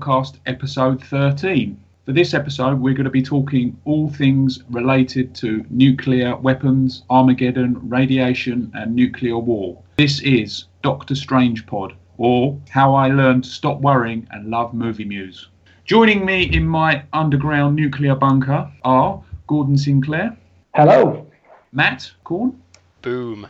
podcast episode 13. For this episode, we're going to be talking all things related to nuclear weapons, Armageddon, radiation, and nuclear war. This is Doctor Strange Pod, or How I Learned to Stop Worrying and Love Movie Muse. Joining me in my underground nuclear bunker are Gordon Sinclair, Hello. Matt Corn, Boom.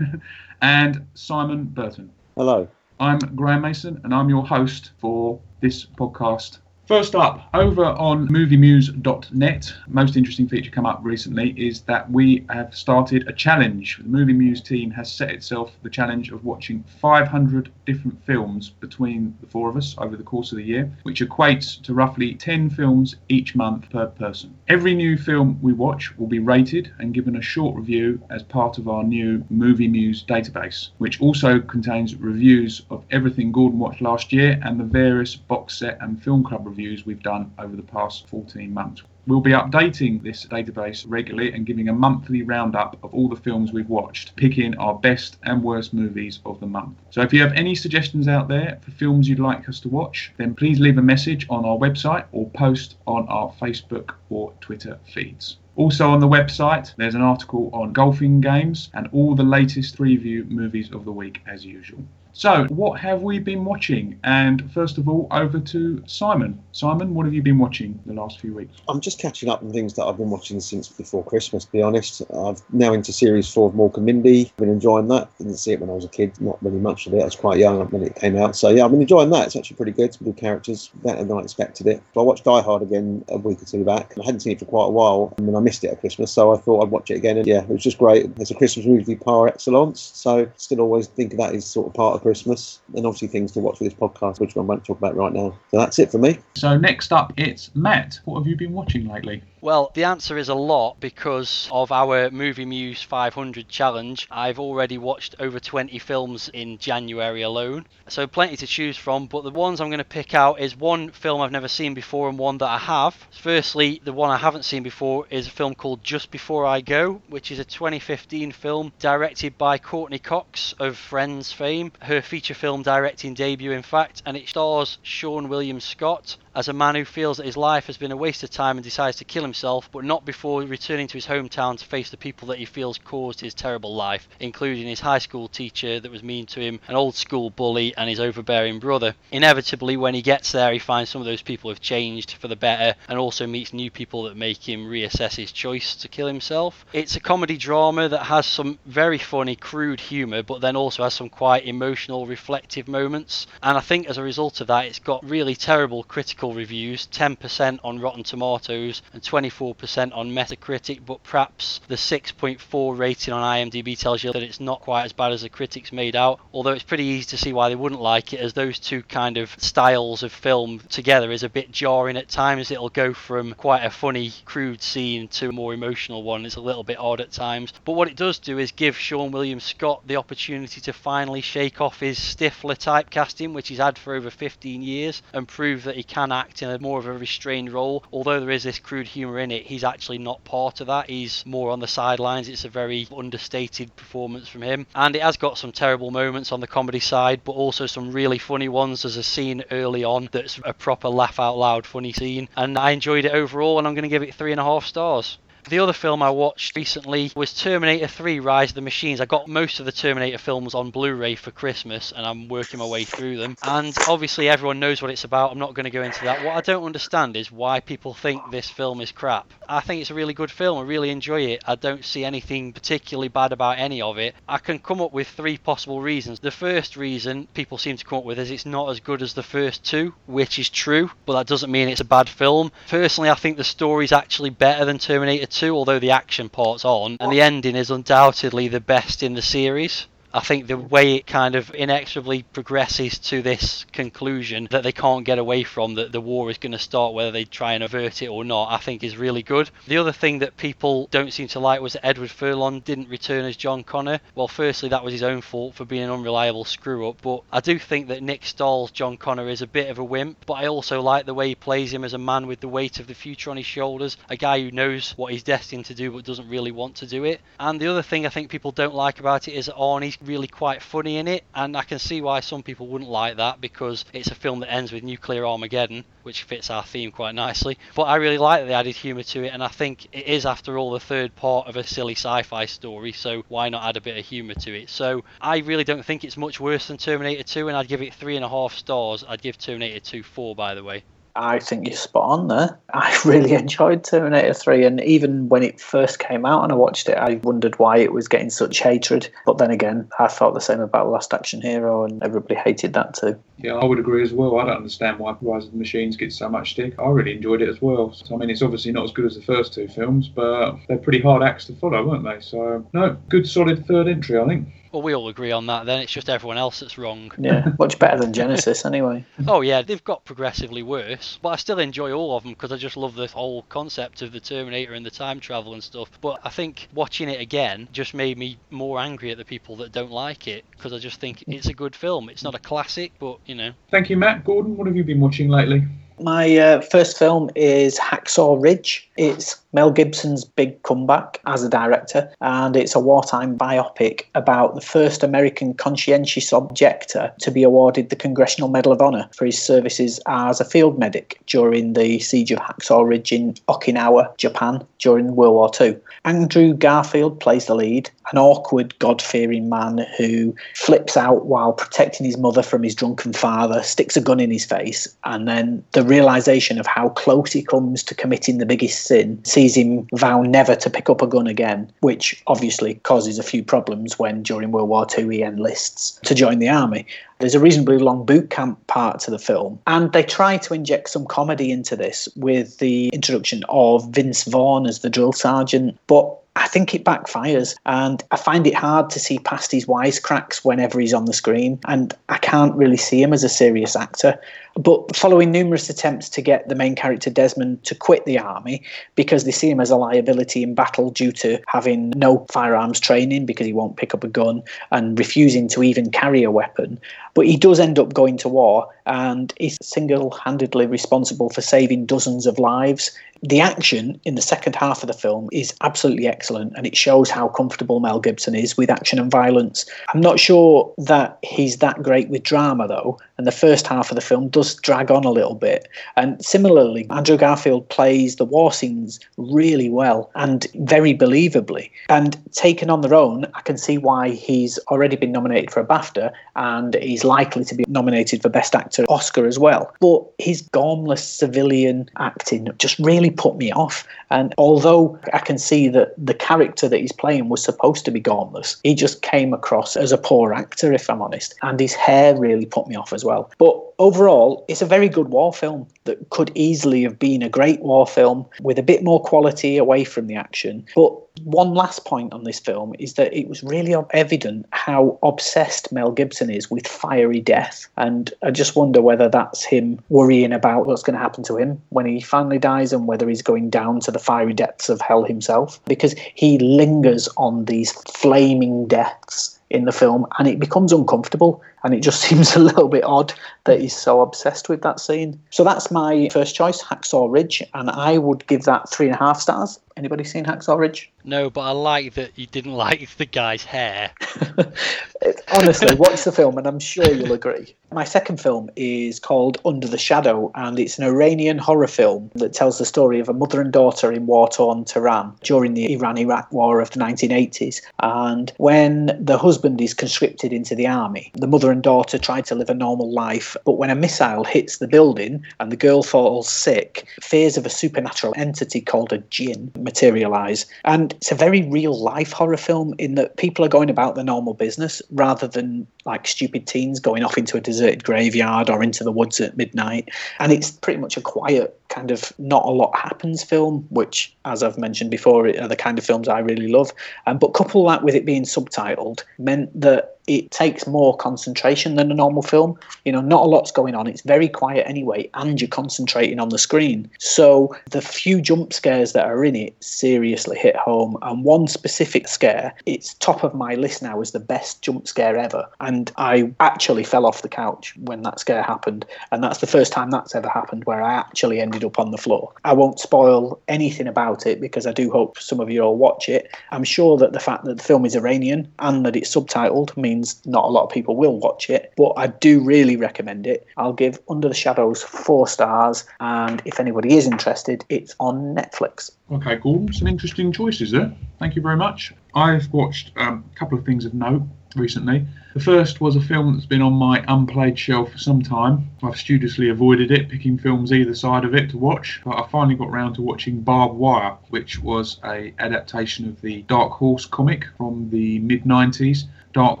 and Simon Burton. Hello. I'm Graham Mason, and I'm your host for this podcast. First up, over on moviemuse.net, most interesting feature come up recently is that we have started a challenge. The Movie Muse team has set itself the challenge of watching 500 different films between the four of us over the course of the year, which equates to roughly 10 films each month per person. Every new film we watch will be rated and given a short review as part of our new Movie Muse database, which also contains reviews of everything Gordon watched last year and the various box set and film club reviews we've done over the past 14 months. We'll be updating this database regularly and giving a monthly roundup of all the films we've watched, picking our best and worst movies of the month. So if you have any suggestions out there for films you'd like us to watch, then please leave a message on our website or post on our Facebook or Twitter feeds. Also on the website, there's an article on golfing games and all the latest review movies of the week as usual. So, what have we been watching? And first of all, over to Simon. Simon, what have you been watching the last few weeks? I'm just catching up on things that I've been watching since before Christmas, to be honest. I've now into series four of and Mindy. Been enjoying that. Didn't see it when I was a kid, not really much of it. I was quite young when it came out. So, yeah, I've been enjoying that. It's actually pretty good. Some good characters, better than I expected it. I watched Die Hard again a week or two back. I hadn't seen it for quite a while, and then I missed it at Christmas, so I thought I'd watch it again. And yeah, it was just great. It's a Christmas movie par excellence, so still always think of that as sort of part of Christmas. And obviously things to watch for this podcast, which I won't talk about right now. So that's it for me. So, next up, it's Matt. What have you been watching lately? Well, the answer is a lot because of our Movie Muse 500 challenge. I've already watched over 20 films in January alone, so plenty to choose from. But the ones I'm going to pick out is one film I've never seen before and one that I have. Firstly, the one I haven't seen before is a film called Just Before I Go, which is a 2015 film directed by Courteney Cox of Friends fame, her feature film directing debut, in fact, and it stars Seann William Scott as a man who feels that his life has been a waste of time and decides to kill himself, but not before returning to his hometown to face the people that he feels caused his terrible life, including his high school teacher that was mean to him, an old school bully, and his overbearing brother. Inevitably, when he gets there, he finds some of those people have changed for the better and also meets new people that make him reassess his choice to kill himself. It's a comedy drama that has some very funny, crude humour, but then also has some quite emotional, reflective moments, and I think as a result of that, it's got really terrible critical reviews 10% on Rotten Tomatoes and 24% on Metacritic, but perhaps the 6.4 rating on IMDb tells you that it's not quite as bad as the critics made out. Although it's pretty easy to see why they wouldn't like it, as those two kind of styles of film together is a bit jarring at times. It'll go from quite a funny, crude scene to a more emotional one. It's a little bit odd at times. But what it does do is give Seann William Scott the opportunity to finally shake off his Stifler typecasting, which he's had for over 15 years, and prove that he can act in a more of a restrained role. Although there is this crude humour in it, he's actually not part of that. He's more on the sidelines. It's a very understated performance from him. And it has got some terrible moments on the comedy side, but also some really funny ones. There's a scene early on that's a proper laugh out loud funny scene. And I enjoyed it overall, and I'm going to give it three and a half stars. The other film I watched recently was Terminator 3 Rise of the Machines. I got most of the Terminator films on Blu ray for Christmas and I'm working my way through them. And obviously, everyone knows what it's about. I'm not going to go into that. What I don't understand is why people think this film is crap. I think it's a really good film. I really enjoy it. I don't see anything particularly bad about any of it. I can come up with three possible reasons. The first reason people seem to come up with is it's not as good as the first two, which is true, but that doesn't mean it's a bad film. Personally, I think the story's actually better than Terminator 2, although the action part's on, and the ending is undoubtedly the best in the series. I think the way it kind of inexorably progresses to this conclusion that they can't get away from, that the war is going to start whether they try and avert it or not, I think is really good. The other thing that people don't seem to like was that Edward Furlong didn't return as John Connor. Well, firstly, that was his own fault for being an unreliable screw up, but I do think that Nick Stahl's John Connor is a bit of a wimp, but I also like the way he plays him as a man with the weight of the future on his shoulders, a guy who knows what he's destined to do but doesn't really want to do it. And the other thing I think people don't like about it is Arnie's really quite funny in it, and I can see why some people wouldn't like that because it's a film that ends with nuclear Armageddon, which fits our theme quite nicely. But I really like the added humour to it, and I think it is, after all, the third part of a silly sci fi story, so why not add a bit of humour to it? So I really don't think it's much worse than Terminator 2, and I'd give it three and a half stars. I'd give Terminator 2 four, by the way. I think you're spot on there. I really enjoyed Terminator 3, and even when it first came out and I watched it, I wondered why it was getting such hatred. But then again, I felt the same about Last Action Hero, and everybody hated that too. Yeah, I would agree as well. I don't understand why Rise of the Machines gets so much stick. I really enjoyed it as well. So, I mean, it's obviously not as good as the first two films, but they're pretty hard acts to follow, weren't they? So, no, good solid third entry, I think. Well, we all agree on that. Then it's just everyone else that's wrong. Yeah, much better than Genesis, anyway. oh yeah, they've got progressively worse, but I still enjoy all of them because I just love the whole concept of the Terminator and the time travel and stuff. But I think watching it again just made me more angry at the people that don't like it because I just think it's a good film. It's not a classic, but you know. Thank you, Matt Gordon. What have you been watching lately? My uh, first film is Hacksaw Ridge. It's Mel Gibson's big comeback as a director, and it's a wartime biopic about the first American conscientious objector to be awarded the Congressional Medal of Honor for his services as a field medic during the siege of Hacksaw Ridge in Okinawa, Japan, during World War II. Andrew Garfield plays the lead, an awkward, God fearing man who flips out while protecting his mother from his drunken father, sticks a gun in his face, and then the realization of how close he comes to committing the biggest sin sees him vow never to pick up a gun again, which obviously causes a few problems when during World War II he enlists to join the army. There's a reasonably long boot camp part to the film, and they try to inject some comedy into this with the introduction of Vince Vaughn as the drill sergeant, but I think it backfires, and I find it hard to see past his wisecracks whenever he's on the screen, and I can't really see him as a serious actor. But following numerous attempts to get the main character Desmond to quit the army because they see him as a liability in battle due to having no firearms training because he won't pick up a gun and refusing to even carry a weapon. But he does end up going to war and is single handedly responsible for saving dozens of lives. The action in the second half of the film is absolutely excellent and it shows how comfortable Mel Gibson is with action and violence. I'm not sure that he's that great with drama though, and the first half of the film does drag on a little bit. And similarly, Andrew Garfield plays the war scenes really well and very believably. And taken on their own, I can see why he's already been nominated for a BAFTA and he's likely to be nominated for Best Actor Oscar as well. But his gormless civilian acting just really put me off. And although I can see that the character that he's playing was supposed to be gormless, he just came across as a poor actor, if I'm honest. And his hair really put me off as well. But overall, it's a very good war film that could easily have been a great war film with a bit more quality away from the action. But one last point on this film is that it was really evident how obsessed Mel Gibson is with fiery death. And I just wonder whether that's him worrying about what's going to happen to him when he finally dies and whether he's going down to the fiery depths of hell himself. Because he lingers on these flaming deaths in the film and it becomes uncomfortable and it just seems a little bit odd that he's so obsessed with that scene. So that's my first choice, Hacksaw Ridge, and I would give that three and a half stars. Anybody seen Hacksaw Ridge? No, but I like that you didn't like the guy's hair. Honestly, watch the film and I'm sure you'll agree. My second film is called Under the Shadow, and it's an Iranian horror film that tells the story of a mother and daughter in war torn Tehran during the Iran Iraq War of the 1980s. And when the husband is conscripted into the army, the mother and daughter try to live a normal life, but when a missile hits the building and the girl falls sick, fears of a supernatural entity called a jinn materialize. And it's a very real life horror film in that people are going about their normal business rather than like stupid teens going off into a deserted graveyard or into the woods at midnight. And it's pretty much a quiet kind of not a lot happens film, which, as I've mentioned before, are the kind of films I really love. Um, but couple that with it being subtitled meant that it takes more concentration than a normal film. You know, not a lot's going on. It's very quiet anyway, and you're concentrating on the screen. So the few jump scares that are in it seriously hit home. And one specific scare, it's top of my list now as the best jump scare ever. And I actually fell off the couch when that scare happened. And that's the first time that's ever happened where I actually ended ended up on the floor. I won't spoil anything about it because I do hope some of you all watch it. I'm sure that the fact that the film is Iranian and that it's subtitled means not a lot of people will watch it, but I do really recommend it. I'll give Under the Shadows four stars, and if anybody is interested, it's on Netflix. Okay, Gordon, some interesting choices there. Thank you very much. I've watched um, a couple of things of note recently. The first was a film that's been on my unplayed shelf for some time. I've studiously avoided it, picking films either side of it to watch, but I finally got round to watching Barbed Wire, which was a adaptation of the Dark Horse comic from the mid 90s. Dark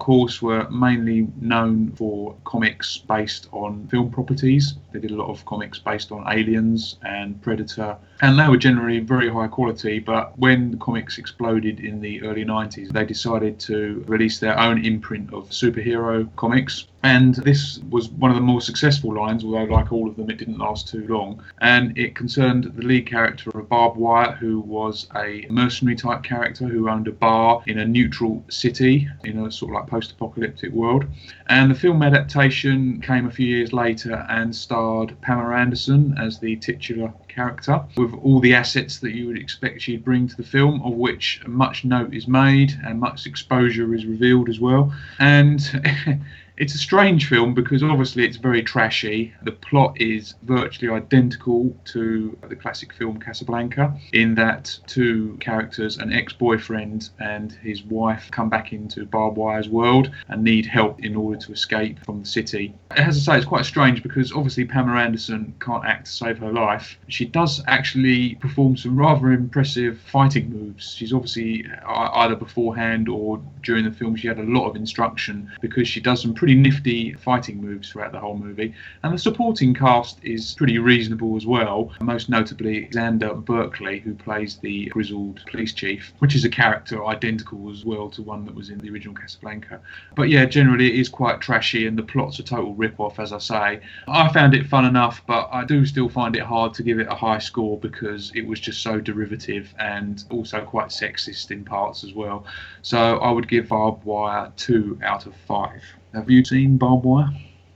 Horse were mainly known for comics based on film properties. They did a lot of comics based on Aliens and Predator, and they were generally very high quality. But when the comics exploded in the early 90s, they decided to release their own imprint of superhero comics. And this was one of the more successful lines, although, like all of them, it didn't last too long. And it concerned the lead character of Barbed Wire, who was a mercenary type character who owned a bar in a neutral city in a sort of like post apocalyptic world. And the film adaptation came a few years later and starred Pamela Anderson as the titular character with all the assets that you would expect she'd bring to the film, of which much note is made and much exposure is revealed as well. And It's a strange film because obviously it's very trashy. The plot is virtually identical to the classic film Casablanca, in that two characters, an ex boyfriend and his wife, come back into Barbed Wire's world and need help in order to escape from the city. As I say, it's quite strange because obviously Pamela Anderson can't act to save her life. She does actually perform some rather impressive fighting moves. She's obviously uh, either beforehand or during the film, she had a lot of instruction because she does some pretty nifty fighting moves throughout the whole movie. And the supporting cast is pretty reasonable as well, most notably Xander Berkeley, who plays the grizzled police chief, which is a character identical as well to one that was in the original Casablanca. But yeah, generally it is quite trashy and the plot's a total rip off, as I say. I found it fun enough, but I do still find it hard to give it a high score because it was just so derivative and also quite sexist in parts as well. So I would give Barbed Wire 2 out of 5. Have you seen Barbed Wire?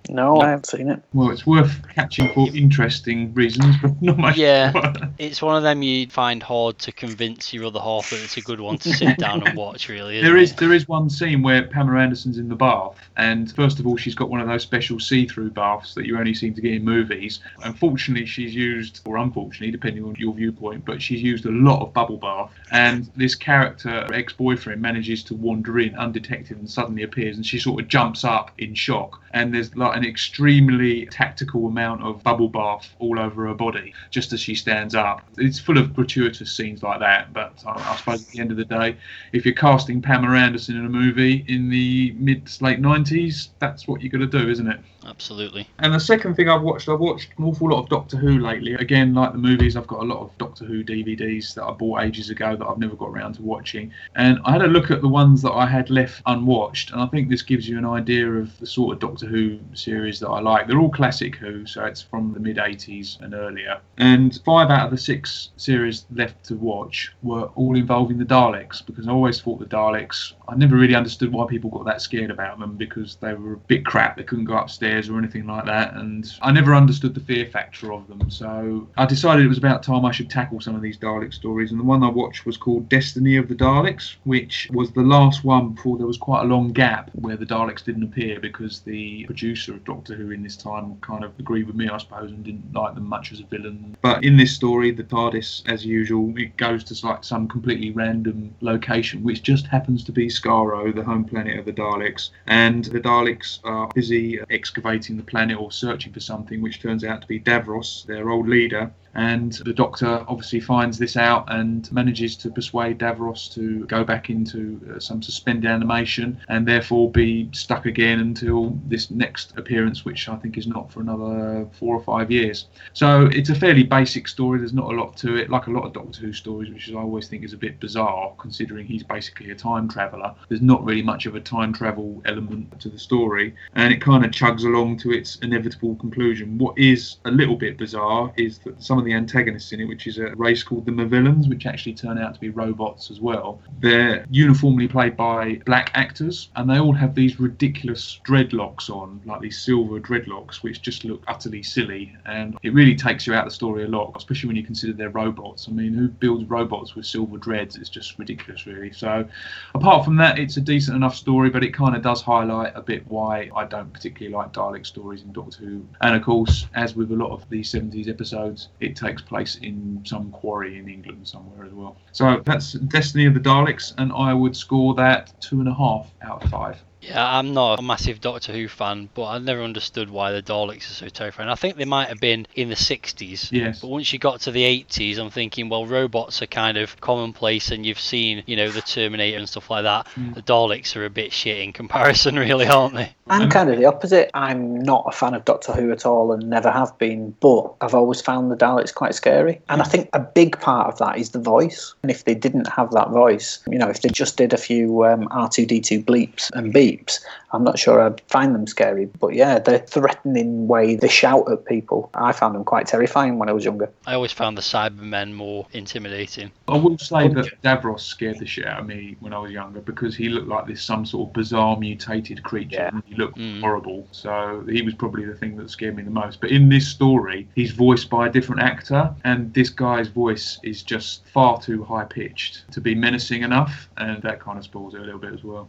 No, I haven't seen it. Well, it's worth catching for interesting reasons, but not much. Yeah, it's one of them you find hard to convince your other half that it's a good one to sit down and watch. Really, there is it? there is one scene where Pamela Anderson's in the bath, and first of all, she's got one of those special see-through baths that you only seem to get in movies. Unfortunately, she's used, or unfortunately, depending on your viewpoint, but she's used a lot of bubble bath, and this character, ex-boyfriend, manages to wander in undetected and suddenly appears, and she sort of jumps up in shock, and there's like an extremely tactical amount of bubble bath all over her body just as she stands up. It's full of gratuitous scenes like that, but I, I suppose at the end of the day, if you're casting Pamela Anderson in a movie in the mid to late 90s, that's what you've got to do, isn't it? Absolutely. And the second thing I've watched, I've watched an awful lot of Doctor Who lately. Again, like the movies, I've got a lot of Doctor Who DVDs that I bought ages ago that I've never got around to watching. And I had a look at the ones that I had left unwatched, and I think this gives you an idea of the sort of Doctor Who series that I like. They're all classic Who, so it's from the mid 80s and earlier. And five out of the six series left to watch were all involving the Daleks, because I always thought the Daleks, I never really understood why people got that scared about them because they were a bit crap. They couldn't go upstairs or anything like that, and I never understood the fear factor of them. So I decided it was about time I should tackle some of these Dalek stories, and the one I watched was called Destiny of the Daleks, which was the last one before there was quite a long gap where the Daleks didn't appear because the producer of Doctor Who in this time kind of agreed with me, I suppose, and didn't like them much as a villain. But in this story, the TARDIS, as usual, it goes to like some completely random location, which just happens to be Skaro, the home planet of the Daleks, and the Daleks are busy excavating the planet or searching for something, which turns out to be Davros, their old leader. And the doctor obviously finds this out and manages to persuade Davros to go back into uh, some suspended animation and therefore be stuck again until this next appearance, which I think is not for another four or five years. So it's a fairly basic story. There's not a lot to it, like a lot of Doctor Who stories, which I always think is a bit bizarre considering he's basically a time traveller. There's not really much of a time travel element to the story, and it kind of chugs along to its inevitable conclusion. What is a little bit bizarre is that some of the antagonists in it, which is a race called the Movellans, which actually turn out to be robots as well. They're uniformly played by black actors, and they all have these ridiculous dreadlocks on, like these silver dreadlocks, which just look utterly silly. And it really takes you out of the story a lot, especially when you consider they're robots. I mean, who builds robots with silver dreads? It's just ridiculous, really. So, apart from that, it's a decent enough story, but it kind of does highlight a bit why I don't particularly like Dalek stories in Doctor Who. And of course, as with a lot of these 70s episodes, it takes place in some quarry in England somewhere as well. So that's Destiny of the Daleks, and I would score that two and a half out of five. Yeah, I'm not a massive Doctor Who fan, but I never understood why the Daleks are so terrifying. I think they might have been in the 60s. Yes. But once you got to the 80s, I'm thinking, well, robots are kind of commonplace, and you've seen, you know, the Terminator and stuff like that. Mm. The Daleks are a bit shit in comparison, really, aren't they? I'm kind of the opposite. I'm not a fan of Doctor Who at all and never have been, but I've always found the Daleks quite scary. And I think a big part of that is the voice. And if they didn't have that voice, you know, if they just did a few um, R2D2 bleeps and beeps, I'm not sure I'd find them scary. But yeah, the threatening way they shout at people, I found them quite terrifying when I was younger. I always found the Cybermen more intimidating. I will say that Davros scared the shit out of me when I was younger because he looked like this some sort of bizarre mutated creature Yeah. and he looked Mm. horrible. So he was probably the thing that scared me the most. But in this story, he's voiced by a different actor, and this guy's voice is just far too high pitched to be menacing enough, and that kind of spoils it a little bit as well.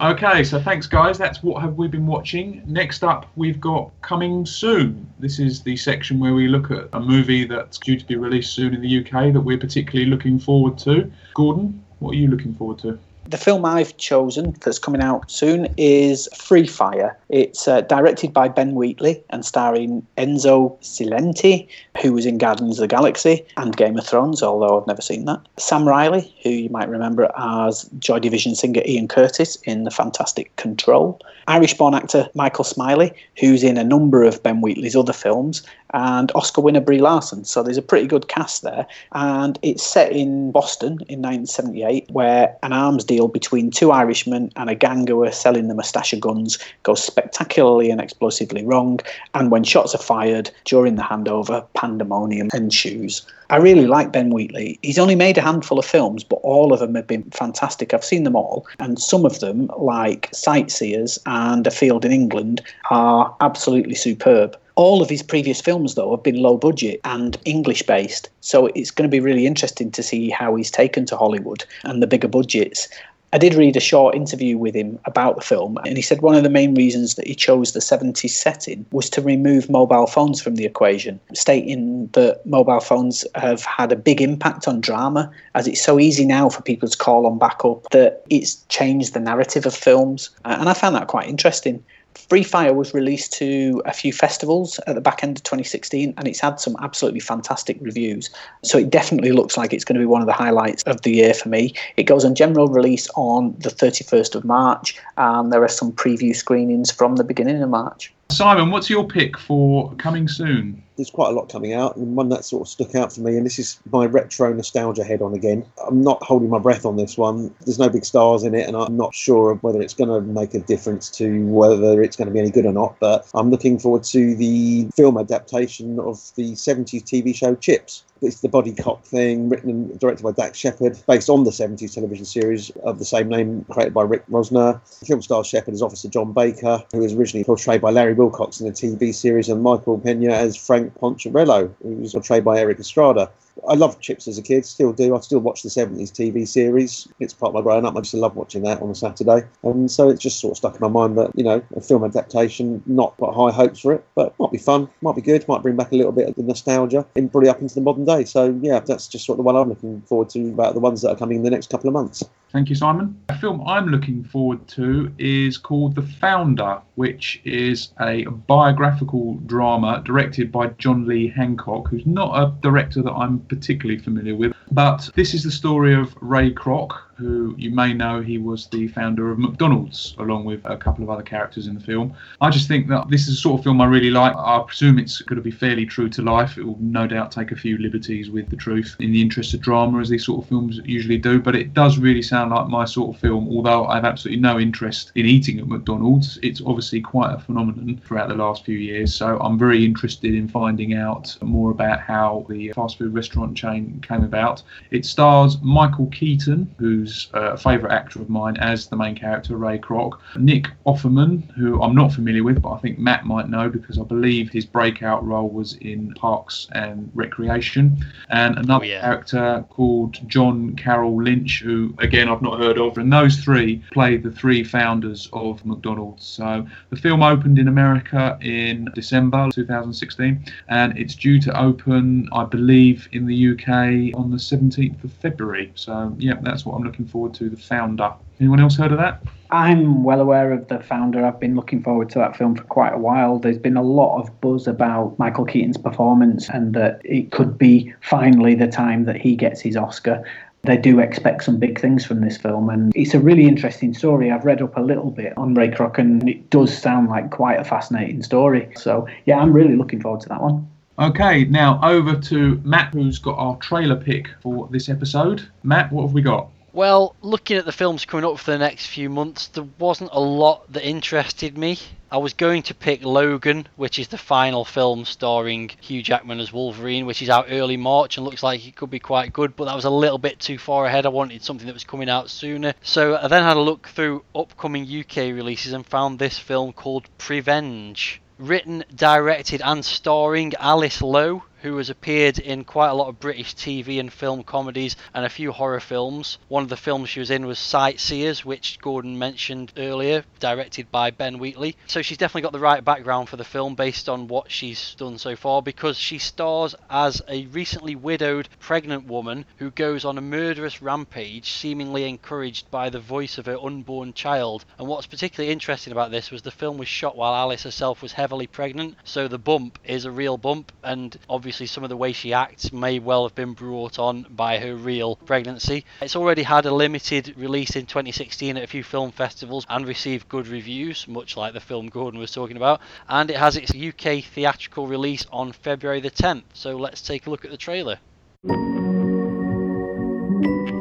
Okay, so thanks, guys. That's what have we been watching. Next up, we've got coming soon. This is the section where we look at a movie that's due to be released soon in the UK that we're particularly looking forward to. Gordon, what are you looking forward to? The film I've chosen that's coming out soon is Free Fire. It's uh, directed by Ben Wheatley and starring Enzo Cilenti, who was in Guardians of the Galaxy and Game of Thrones, although I've never seen that. Sam Riley, who you might remember as Joy Division singer Ian Curtis in The Fantastic Control. Irish born actor Michael Smiley, who's in a number of Ben Wheatley's other films, and Oscar winner Brie Larson. So there's a pretty good cast there. And it's set in Boston in 1978, where an arms deal between two Irishmen and a gang who are selling the Mustache guns goes spectacularly and explosively wrong. And when shots are fired during the handover, pandemonium ensues. I really like Ben Wheatley. He's only made a handful of films, but all of them have been fantastic. I've seen them all, and some of them, like Sightseers and A Field in England, are absolutely superb. All of his previous films, though, have been low budget and English based, so it's going to be really interesting to see how he's taken to Hollywood and the bigger budgets. I did read a short interview with him about the film, and he said one of the main reasons that he chose the 70s setting was to remove mobile phones from the equation, stating that mobile phones have had a big impact on drama, as it's so easy now for people to call on backup that it's changed the narrative of films. And I found that quite interesting. Free Fire was released to a few festivals at the back end of 2016 and it's had some absolutely fantastic reviews. So it definitely looks like it's going to be one of the highlights of the year for me. It goes on general release on the 31st of March and there are some preview screenings from the beginning of March. Simon, what's your pick for coming soon? there's quite a lot coming out, and one that sort of stuck out for me, and this is my retro nostalgia head on again. I'm not holding my breath on this one. There's no big stars in it, and I'm not sure of whether it's going to make a difference to whether it's going to be any good or not. But I'm looking forward to the film adaptation of the 70s TV show Chips. It's the body cop thing, written and directed by Dax Shepard, based on the 70s television series of the same name, created by Rick Rosner. Film stars Shepard as Officer John Baker, who was originally portrayed by Larry Wilcox in the TV series, and Michael Pena as Frank Poncherello, who was portrayed by Erik Estrada. I loved Chips as a kid, still do. I still watch the 70s TV series. It's part of my growing up. I just love watching that on a Saturday. And so it's just sort of stuck in my mind that, you know, a film adaptation, not got high hopes for it, but might be fun, might be good, might bring back a little bit of the nostalgia and probably up into the modern day. So, yeah, that's just sort of the one I'm looking forward to about the ones that are coming in the next couple of months. Thank you, Simon. A film I'm looking forward to is called The Founder, which is a biographical drama directed by John Lee Hancock, who's not a director that I'm particularly familiar with. But this is the story of Ray Kroc, who you may know he was the founder of McDonald's, along with a couple of other characters in the film. I just think that this is a sort of film I really like. I presume it's going to be fairly true to life. It will no doubt take a few liberties with the truth in the interest of drama, as these sort of films usually do. But it does really sound like my sort of film, although I have absolutely no interest in eating at McDonald's. It's obviously quite a phenomenon throughout the last few years. So I'm very interested in finding out more about how the fast food restaurant chain came about. It stars Michael Keaton, who's who's uh, a favourite actor of mine as the main character, Ray Kroc. Nick Offerman, who I'm not familiar with, but I think Matt might know because I believe his breakout role was in Parks and Recreation. And another oh, yeah. character called John Carroll Lynch, who again I've not heard of. And those three play the three founders of McDonald's. So the film opened in America in December 2016, and it's due to open, I believe, in the UK on the 17th of February. So yeah, that's what I'm looking looking forward to the founder. Anyone else heard of that? I'm well aware of the founder. I've been looking forward to that film for quite a while. There's been a lot of buzz about Michael Keaton's performance and that it could be finally the time that he gets his Oscar. They do expect some big things from this film, and it's a really interesting story. I've read up a little bit on Ray Kroc, and it does sound like quite a fascinating story. So, yeah, I'm really looking forward to that one. Okay, now over to Matt, who's got our trailer pick for this episode. Matt, what have we got? Well, looking at the films coming up for the next few months, there wasn't a lot that interested me. I was going to pick Logan, which is the final film starring Hugh Jackman as Wolverine, which is out early March and looks like it could be quite good, but that was a little bit too far ahead. I wanted something that was coming out sooner. So I then had a look through upcoming UK releases and found this film called Prevenge. Written, directed, and starring Alice Lowe, who has appeared in quite a lot of British TV and film comedies and a few horror films. One of the films she was in was Sightseers, which Gordon mentioned earlier, directed by Ben Wheatley. So she's definitely got the right background for the film based on what she's done so far because she stars as a recently widowed pregnant woman who goes on a murderous rampage, seemingly encouraged by the voice of her unborn child. And what's particularly interesting about this was the film was shot while Alice herself was heavily pregnant, so the bump is a real bump, and obviously obviously some of the way she acts may well have been brought on by her real pregnancy. It's already had a limited release in 2016 at a few film festivals and received good reviews, much like the film Gordon was talking about. And it has its UK theatrical release on February the 10th. So let's take a look at the trailer.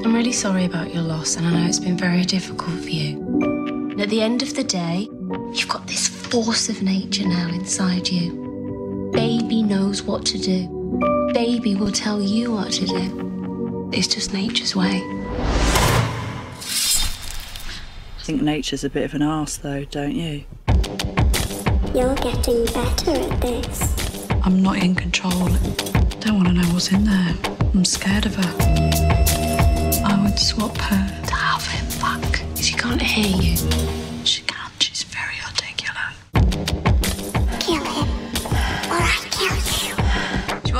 I'm really sorry about your loss, and I know it's been very difficult for you. At the end of the day, you've got this force of nature now inside you. Baby knows what to do. Baby will tell you what to do. It's just nature's way. I think nature's a bit of an arse, though, don't you? You're getting better at this. I'm not in control. Don't want to know what's in there. I'm scared of her. I would swap her to have him fuck. She can't hear you. She can't.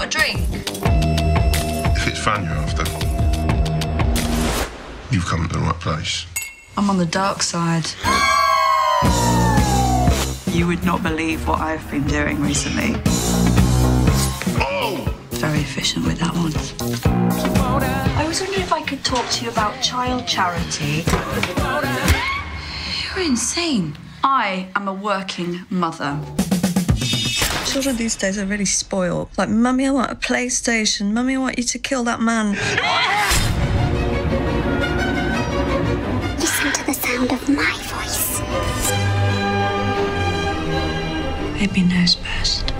Drink? If it's fun you're after, you've come to the right place. I'm on the dark side. You would not believe what I've been doing recently. Oh! Very efficient with that one. I was wondering if I could talk to you about child charity. You're insane. I am a working mother. Children these days are really spoiled. Like, Mummy, I want a PlayStation. Mummy, I want you to kill that man. Listen to the sound of my voice. Baby knows best.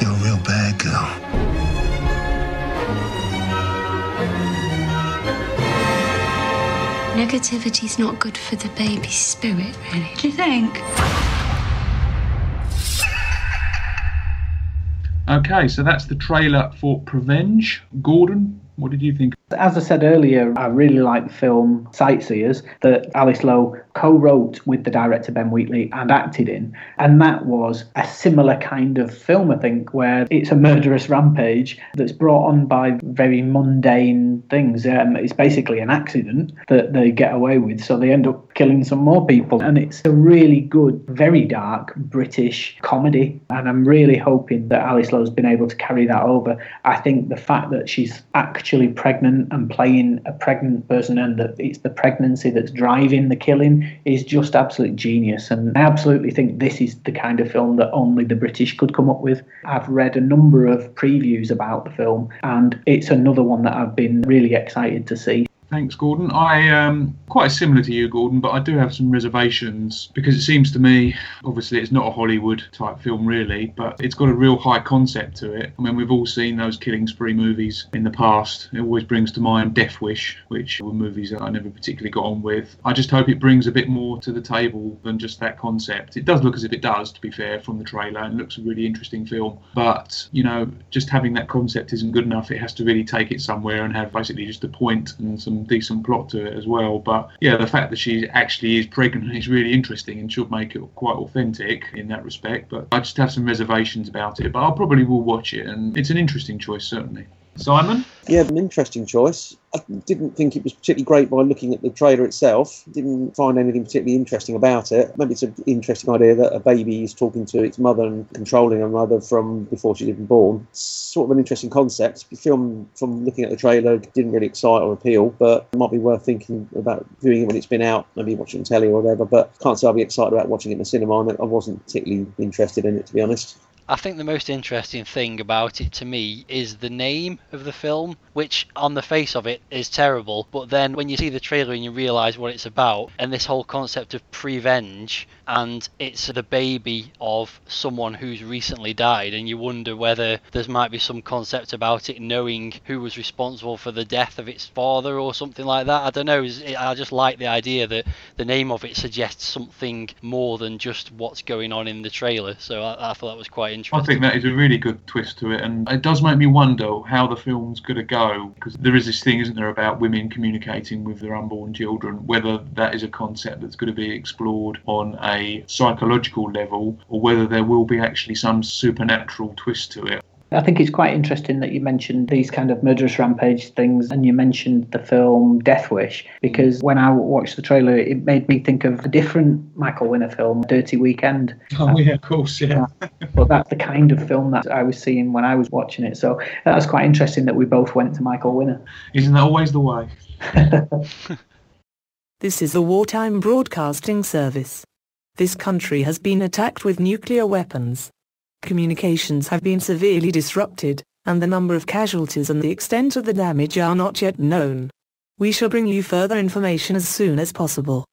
You're a real bad girl. Negativity's not good for the baby's spirit, really. Do you think? Okay, so that's the trailer for Prevenge. Gordon, what did you think? As I said earlier, I really like the film Sightseers that Alice Lowe co wrote with the director Ben Wheatley and acted in. And that was a similar kind of film, I think, where it's a murderous rampage that's brought on by very mundane things. Um, it's basically an accident that they get away with, so they end up killing some more people. And it's a really good, very dark British comedy. And I'm really hoping that Alice Lowe's been able to carry that over. I think the fact that she's actually pregnant and playing a pregnant person and that it's the pregnancy that's driving the killing is just absolute genius. And I absolutely think this is the kind of film that only the British could come up with. I've read a number of previews about the film, and it's another one that I've been really excited to see. Thanks, Gordon. I um quite similar to you, Gordon, but I do have some reservations because it seems to me, obviously, it's not a Hollywood type film really, but it's got a real high concept to it. I mean, we've all seen those killing spree movies in the past. It always brings to mind Death Wish, which were movies that I never particularly got on with. I just hope it brings a bit more to the table than just that concept. It does look as if it does, to be fair, from the trailer, and looks a really interesting film. But you know, just having that concept isn't good enough. It has to really take it somewhere and have basically just a point and some decent plot to it as well. But yeah, the fact that she actually is pregnant is really interesting and should make it quite authentic in that respect. But I just have some reservations about it. But I probably will watch it, and it's an interesting choice certainly. Simon? Yeah, an interesting choice. I didn't think it was particularly great by looking at the trailer itself. Didn't find anything particularly interesting about it. Maybe it's an interesting idea that a baby is talking to its mother and controlling her mother from before she's even born. Sort of an interesting concept. The film, from looking at the trailer, didn't really excite or appeal, but it might be worth thinking about viewing it when it's been out, maybe watching on telly or whatever. But can't say I'll be excited about watching it in the cinema. I wasn't particularly interested in it, to be honest. I think the most interesting thing about it to me is the name of the film, which on the face of it is terrible, but then when you see the trailer and you realise what it's about, and this whole concept of prevenge, and it's the baby of someone who's recently died, and you wonder whether there might be some concept about it knowing who was responsible for the death of its father or something like that. I don't know. I just like the idea that the name of it suggests something more than just what's going on in the trailer. So I, I thought that was quite interesting. I think that is a really good twist to it, and it does make me wonder how the film's going to go because there is this thing, isn't there, about women communicating with their unborn children, whether that is a concept that's going to be explored on a psychological level or whether there will be actually some supernatural twist to it. I think it's quite interesting that you mentioned these kind of murderous rampage things and you mentioned the film Death Wish because when I watched the trailer, it made me think of a different Michael Winner film, Dirty Weekend. Oh, yeah, of course, yeah. but that's the kind of film that I was seeing when I was watching it. So that was quite interesting that we both went to Michael Winner. Isn't that always the way? this is the Wartime Broadcasting Service. This country has been attacked with nuclear weapons. Communications have been severely disrupted, and the number of casualties and the extent of the damage are not yet known. We shall bring you further information as soon as possible.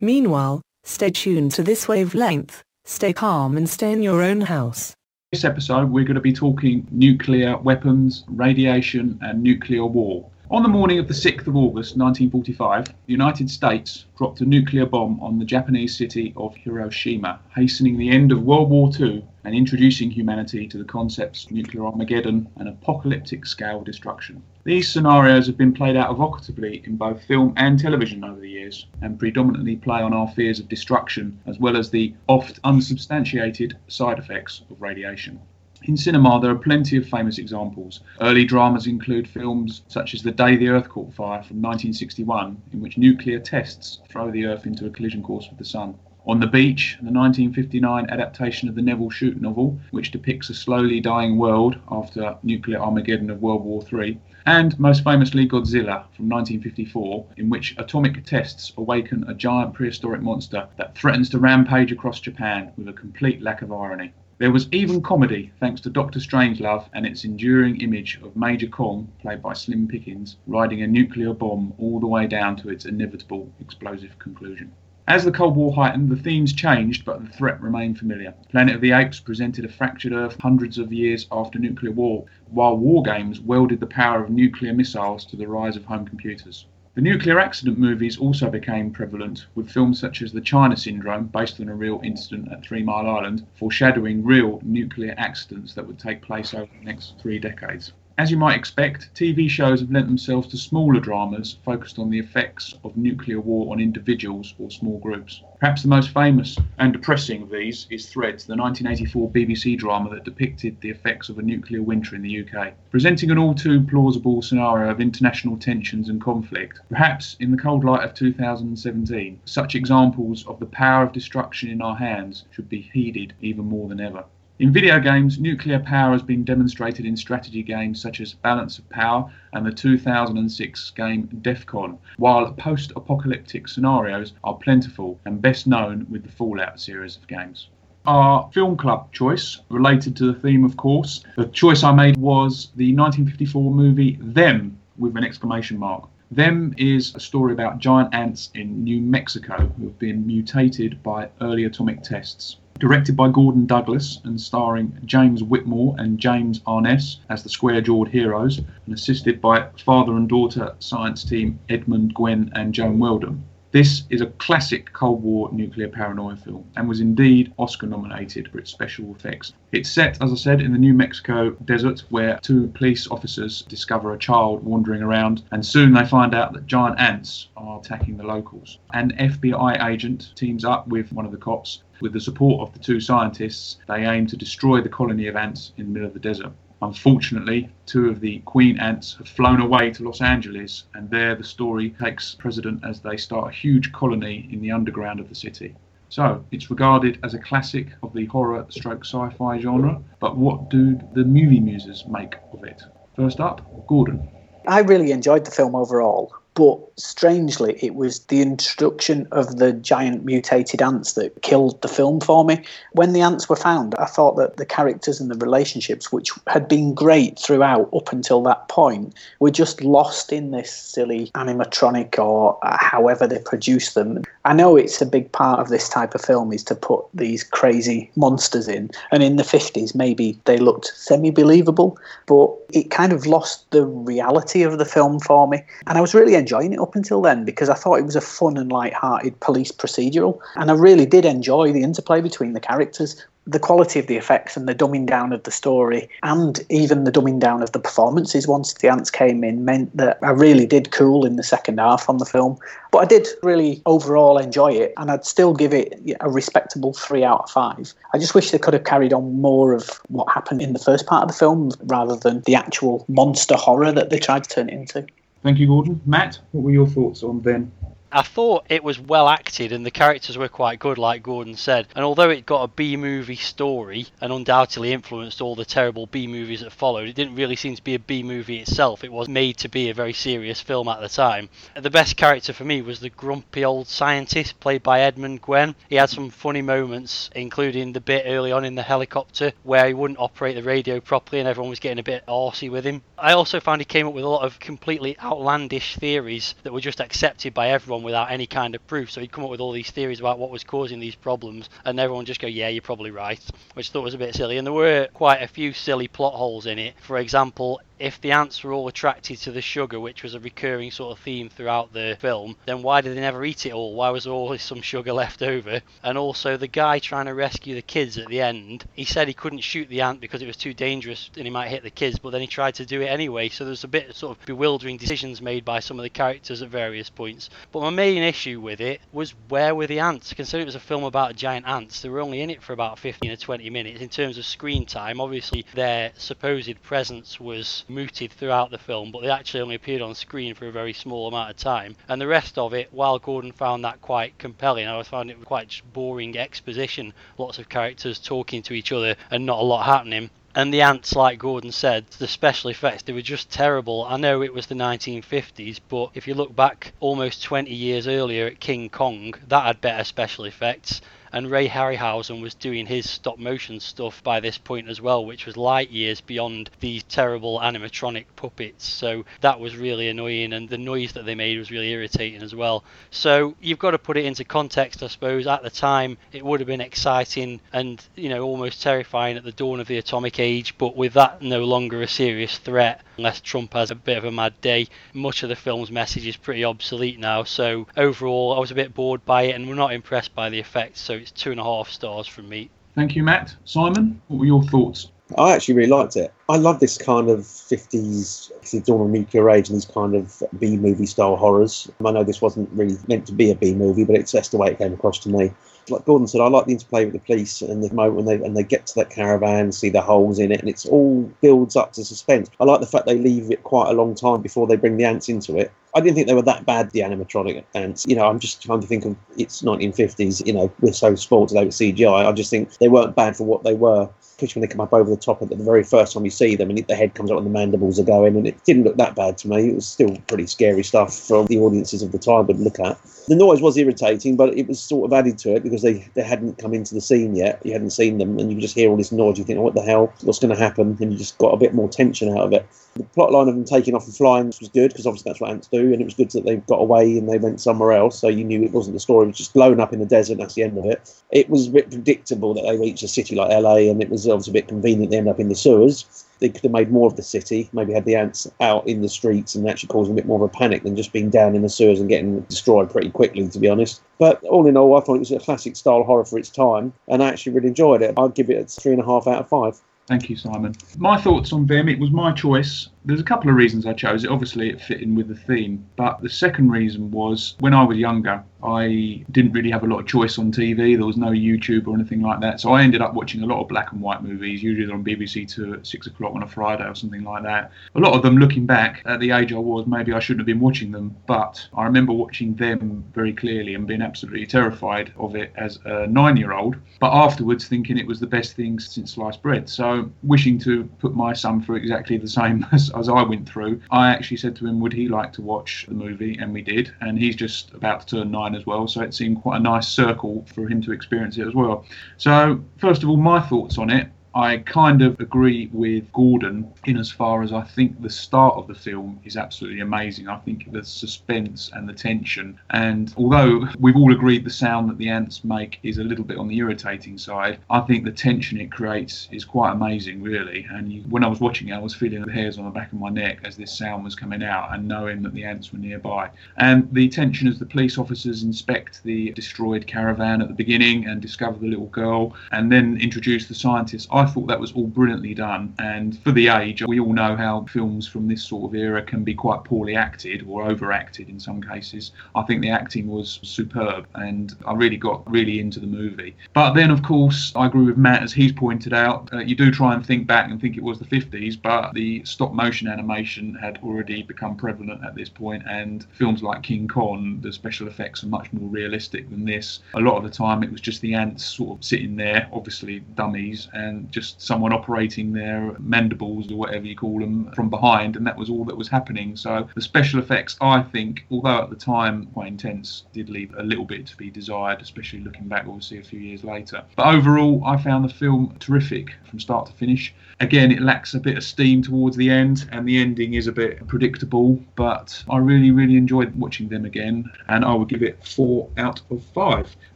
Meanwhile, stay tuned to this wavelength, stay calm and stay in your own house. This episode, we're going to be talking nuclear weapons, radiation, and nuclear war. On the morning of the 6th of August 1945, the United States dropped a nuclear bomb on the Japanese city of Hiroshima, hastening the end of World War II and introducing humanity to the concepts of nuclear Armageddon and apocalyptic scale destruction. These scenarios have been played out evocatively in both film and television over the years, and predominantly play on our fears of destruction as well as the oft unsubstantiated side effects of radiation. In cinema, there are plenty of famous examples. Early dramas include films such as The Day the Earth Caught Fire from 1961, in which nuclear tests throw the Earth into a collision course with the Sun. On the Beach, the 1959 adaptation of the Nevil Shute novel, which depicts a slowly dying world after nuclear Armageddon of World War III. And most famously, Godzilla from 1954, in which atomic tests awaken a giant prehistoric monster that threatens to rampage across Japan with a complete lack of irony. There was even comedy thanks to Doctor Strangelove and its enduring image of Major Kong, played by Slim Pickens, riding a nuclear bomb all the way down to its inevitable explosive conclusion. As the Cold War heightened, the themes changed, but the threat remained familiar. Planet of the Apes presented a fractured Earth hundreds of years after nuclear war, while war games welded the power of nuclear missiles to the rise of home computers. The nuclear accident movies also became prevalent, with films such as The China Syndrome, based on a real incident at Three Mile Island, foreshadowing real nuclear accidents that would take place over the next three decades. As you might expect, TV shows have lent themselves to smaller dramas focused on the effects of nuclear war on individuals or small groups. Perhaps the most famous and depressing of these is Threads, the 1984 BBC drama that depicted the effects of a nuclear winter in the UK, presenting an all too plausible scenario of international tensions and conflict. Perhaps in the cold light of 2017, such examples of the power of destruction in our hands should be heeded even more than ever. In video games, nuclear power has been demonstrated in strategy games such as Balance of Power and the 2006 game Defcon, while post apocalyptic scenarios are plentiful and best known with the Fallout series of games. Our film club choice, related to the theme, of course, the choice I made was the 1954 movie Them with an exclamation mark. Them is a story about giant ants in New Mexico who have been mutated by early atomic tests. Directed by Gordon Douglas and starring James Whitmore and James Arness as the square jawed heroes, and assisted by father and daughter science team Edmund Gwenn and Joan Weldon. This is a classic Cold War nuclear paranoia film and was indeed Oscar nominated for its special effects. It's set, as I said, in the New Mexico desert where two police officers discover a child wandering around and soon they find out that giant ants are attacking the locals. An FBI agent teams up with one of the cops. With the support of the two scientists, they aim to destroy the colony of ants in the middle of the desert. Unfortunately, two of the queen ants have flown away to Los Angeles, and there the story takes precedent as they start a huge colony in the underground of the city. So, it's regarded as a classic of the horror stroke sci fi genre, but what do the movie muses make of it? First up, Gordon. I really enjoyed the film overall, but strangely, it was the introduction of the giant mutated ants that killed the film for me. When the ants were found, I thought that the characters and the relationships, which had been great throughout up until that point, were just lost in this silly animatronic or uh, however they produced them. I know it's a big part of this type of film is to put these crazy monsters in, and in the 50s, maybe they looked semi believable, but it kind of lost the reality of the film for me. And I was really enjoying it up until then because I thought it was a fun and light-hearted police procedural, and I really did enjoy the interplay between the characters. The quality of the effects and the dumbing down of the story, and even the dumbing down of the performances once the ants came in, meant that I really did cool in the second half on the film. But I did really overall enjoy it, and I'd still give it a respectable three out of five. I just wish they could have carried on more of what happened in the first part of the film rather than the actual monster horror that they tried to turn it into. Thank you, Gordon. Matt, what were your thoughts on Them? I thought it was well acted and the characters were quite good, like Gordon said. And although it got a B movie story and undoubtedly influenced all the terrible B movies that followed, it didn't really seem to be a B movie itself. It was made to be a very serious film at the time. The best character for me was the grumpy old scientist played by Edmund Gwenn. He had some funny moments, including the bit early on in the helicopter where he wouldn't operate the radio properly and everyone was getting a bit arsy with him. I also found he came up with a lot of completely outlandish theories that were just accepted by everyone without any kind of proof. So he'd come up with all these theories about what was causing these problems, and everyone just go, "Yeah, you're probably right," which I thought was a bit silly. And there were quite a few silly plot holes in it. For example, if the ants were all attracted to the sugar, which was a recurring sort of theme throughout the film, then why did they never eat it all? Why was there always some sugar left over? And also, the guy trying to rescue the kids at the end, he said he couldn't shoot the ant because it was too dangerous and he might hit the kids, but then he tried to do it anyway. So there's a bit of sort of bewildering decisions made by some of the characters at various points. But my main issue with it was where were the ants? Considering it was a film about giant ants, they were only in it for about 15 or 20 minutes in terms of screen time. Obviously, their supposed presence was mooted throughout the film, but they actually only appeared on screen for a very small amount of time. And the rest of it, while Gordon found that quite compelling, I found it quite boring exposition. Lots of characters talking to each other and not a lot happening. And the ants, like Gordon said, the special effects, they were just terrible. I know it was the 1950s, but if you look back almost 20 years earlier at King Kong, that had better special effects and Ray Harryhausen was doing his stop motion stuff by this point as well, which was light years beyond these terrible animatronic puppets. So that was really annoying, and the noise that they made was really irritating as well. So you've got to put it into context, I suppose. At the time, it would have been exciting and you know almost terrifying at the dawn of the atomic age, but with that no longer a serious threat, unless Trump has a bit of a mad day. Much of the film's message is pretty obsolete now. So overall, I was a bit bored by it, and we're not impressed by the effects. So it's two and a half stars from me. Thank you, Matt. Simon, what were your thoughts? I actually really liked it. I love this kind of 50s, the dawn of nuclear age, and these kind of B movie style horrors. I know this wasn't really meant to be a B movie, but it's just the way it came across to me. Like Gordon said, I like the interplay with the police and the moment when they and they get to that caravan, see the holes in it, and it's all builds up to suspense. I like the fact they leave it quite a long time before they bring the ants into it. I didn't think they were that bad, the animatronic ants. You know, I'm just trying to think of it's 1950s. You know, we're so spoiled today with CGI. I. Just think they weren't bad for what they were. Especially when they come up over the top at the very first time you see them and the head comes up and the mandibles are going and it didn't look that bad to me. It was still pretty scary stuff from the audiences of the time would look at. The noise was irritating but it was sort of added to it because they, they hadn't come into the scene yet. You hadn't seen them and you just hear all this noise. You think oh, what the hell? What's going to happen? And you just got a bit more tension out of it the plot line of them taking off and flying was good because obviously that's what ants do and it was good that they got away and they went somewhere else so you knew it wasn't the story it was just blown up in the desert that's the end of it it was a bit predictable that they reached a city like LA and it was obviously a bit convenient they end up in the sewers they could have made more of the city, maybe had the ants out in the streets and actually causing a bit more of a panic than just being down in the sewers and getting destroyed pretty quickly, to be honest. But all in all, I thought it was a classic style horror for its time, and I actually really enjoyed it. I'd give it a three and a half out of five. Thank you, Simon. My thoughts on Them, it was my choice. There's a couple of reasons I chose it. Obviously, it fit in with the theme. But the second reason was when I was younger, I didn't really have a lot of choice on TV. There was no YouTube or anything like that. So I ended up watching a lot of black and white movies, usually on BBC Two at six o'clock on a Friday or something like that. A lot of them, looking back at the age I was, maybe I shouldn't have been watching them. But I remember watching them very clearly and being absolutely terrified of it as a nine year old. But afterwards, thinking it was the best thing since sliced bread. So wishing to put my son through exactly the same as, as I went through, I actually said to him, would he like to watch the movie? And we did. And he's just about to turn nine as well, so it seemed quite a nice circle for him to experience it as well. So, first of all, my thoughts on it. I kind of agree with Gordon in as far as I think the start of the film is absolutely amazing. I think the suspense and the tension, and although we've all agreed the sound that the ants make is a little bit on the irritating side, I think the tension it creates is quite amazing, really. And you, when I was watching it, I was feeling the hairs on the back of my neck as this sound was coming out and knowing that the ants were nearby. And the tension as the police officers inspect the destroyed caravan at the beginning and discover the little girl, and then introduce the scientists. I thought that was all brilliantly done. And for the age, we all know how films from this sort of era can be quite poorly acted or overacted in some cases. I think the acting was superb and I really got really into the movie. But then, of course, I agree with Matt, as he's pointed out, uh, you do try and think back and think it was the 50s, but the stop motion animation had already become prevalent at this point, and films like King Kong, the special effects are much more realistic than this. A lot of the time, it was just the ants sort of sitting there, obviously dummies, and just someone operating their mandibles or whatever you call them from behind, and that was all that was happening. So the special effects, I think, although at the time quite intense, did leave a little bit to be desired, especially looking back, obviously, a few years later. But overall, I found the film terrific from start to finish. Again, it lacks a bit of steam towards the end, and the ending is a bit predictable, but I really, really enjoyed watching them again, and I would give it four out of five.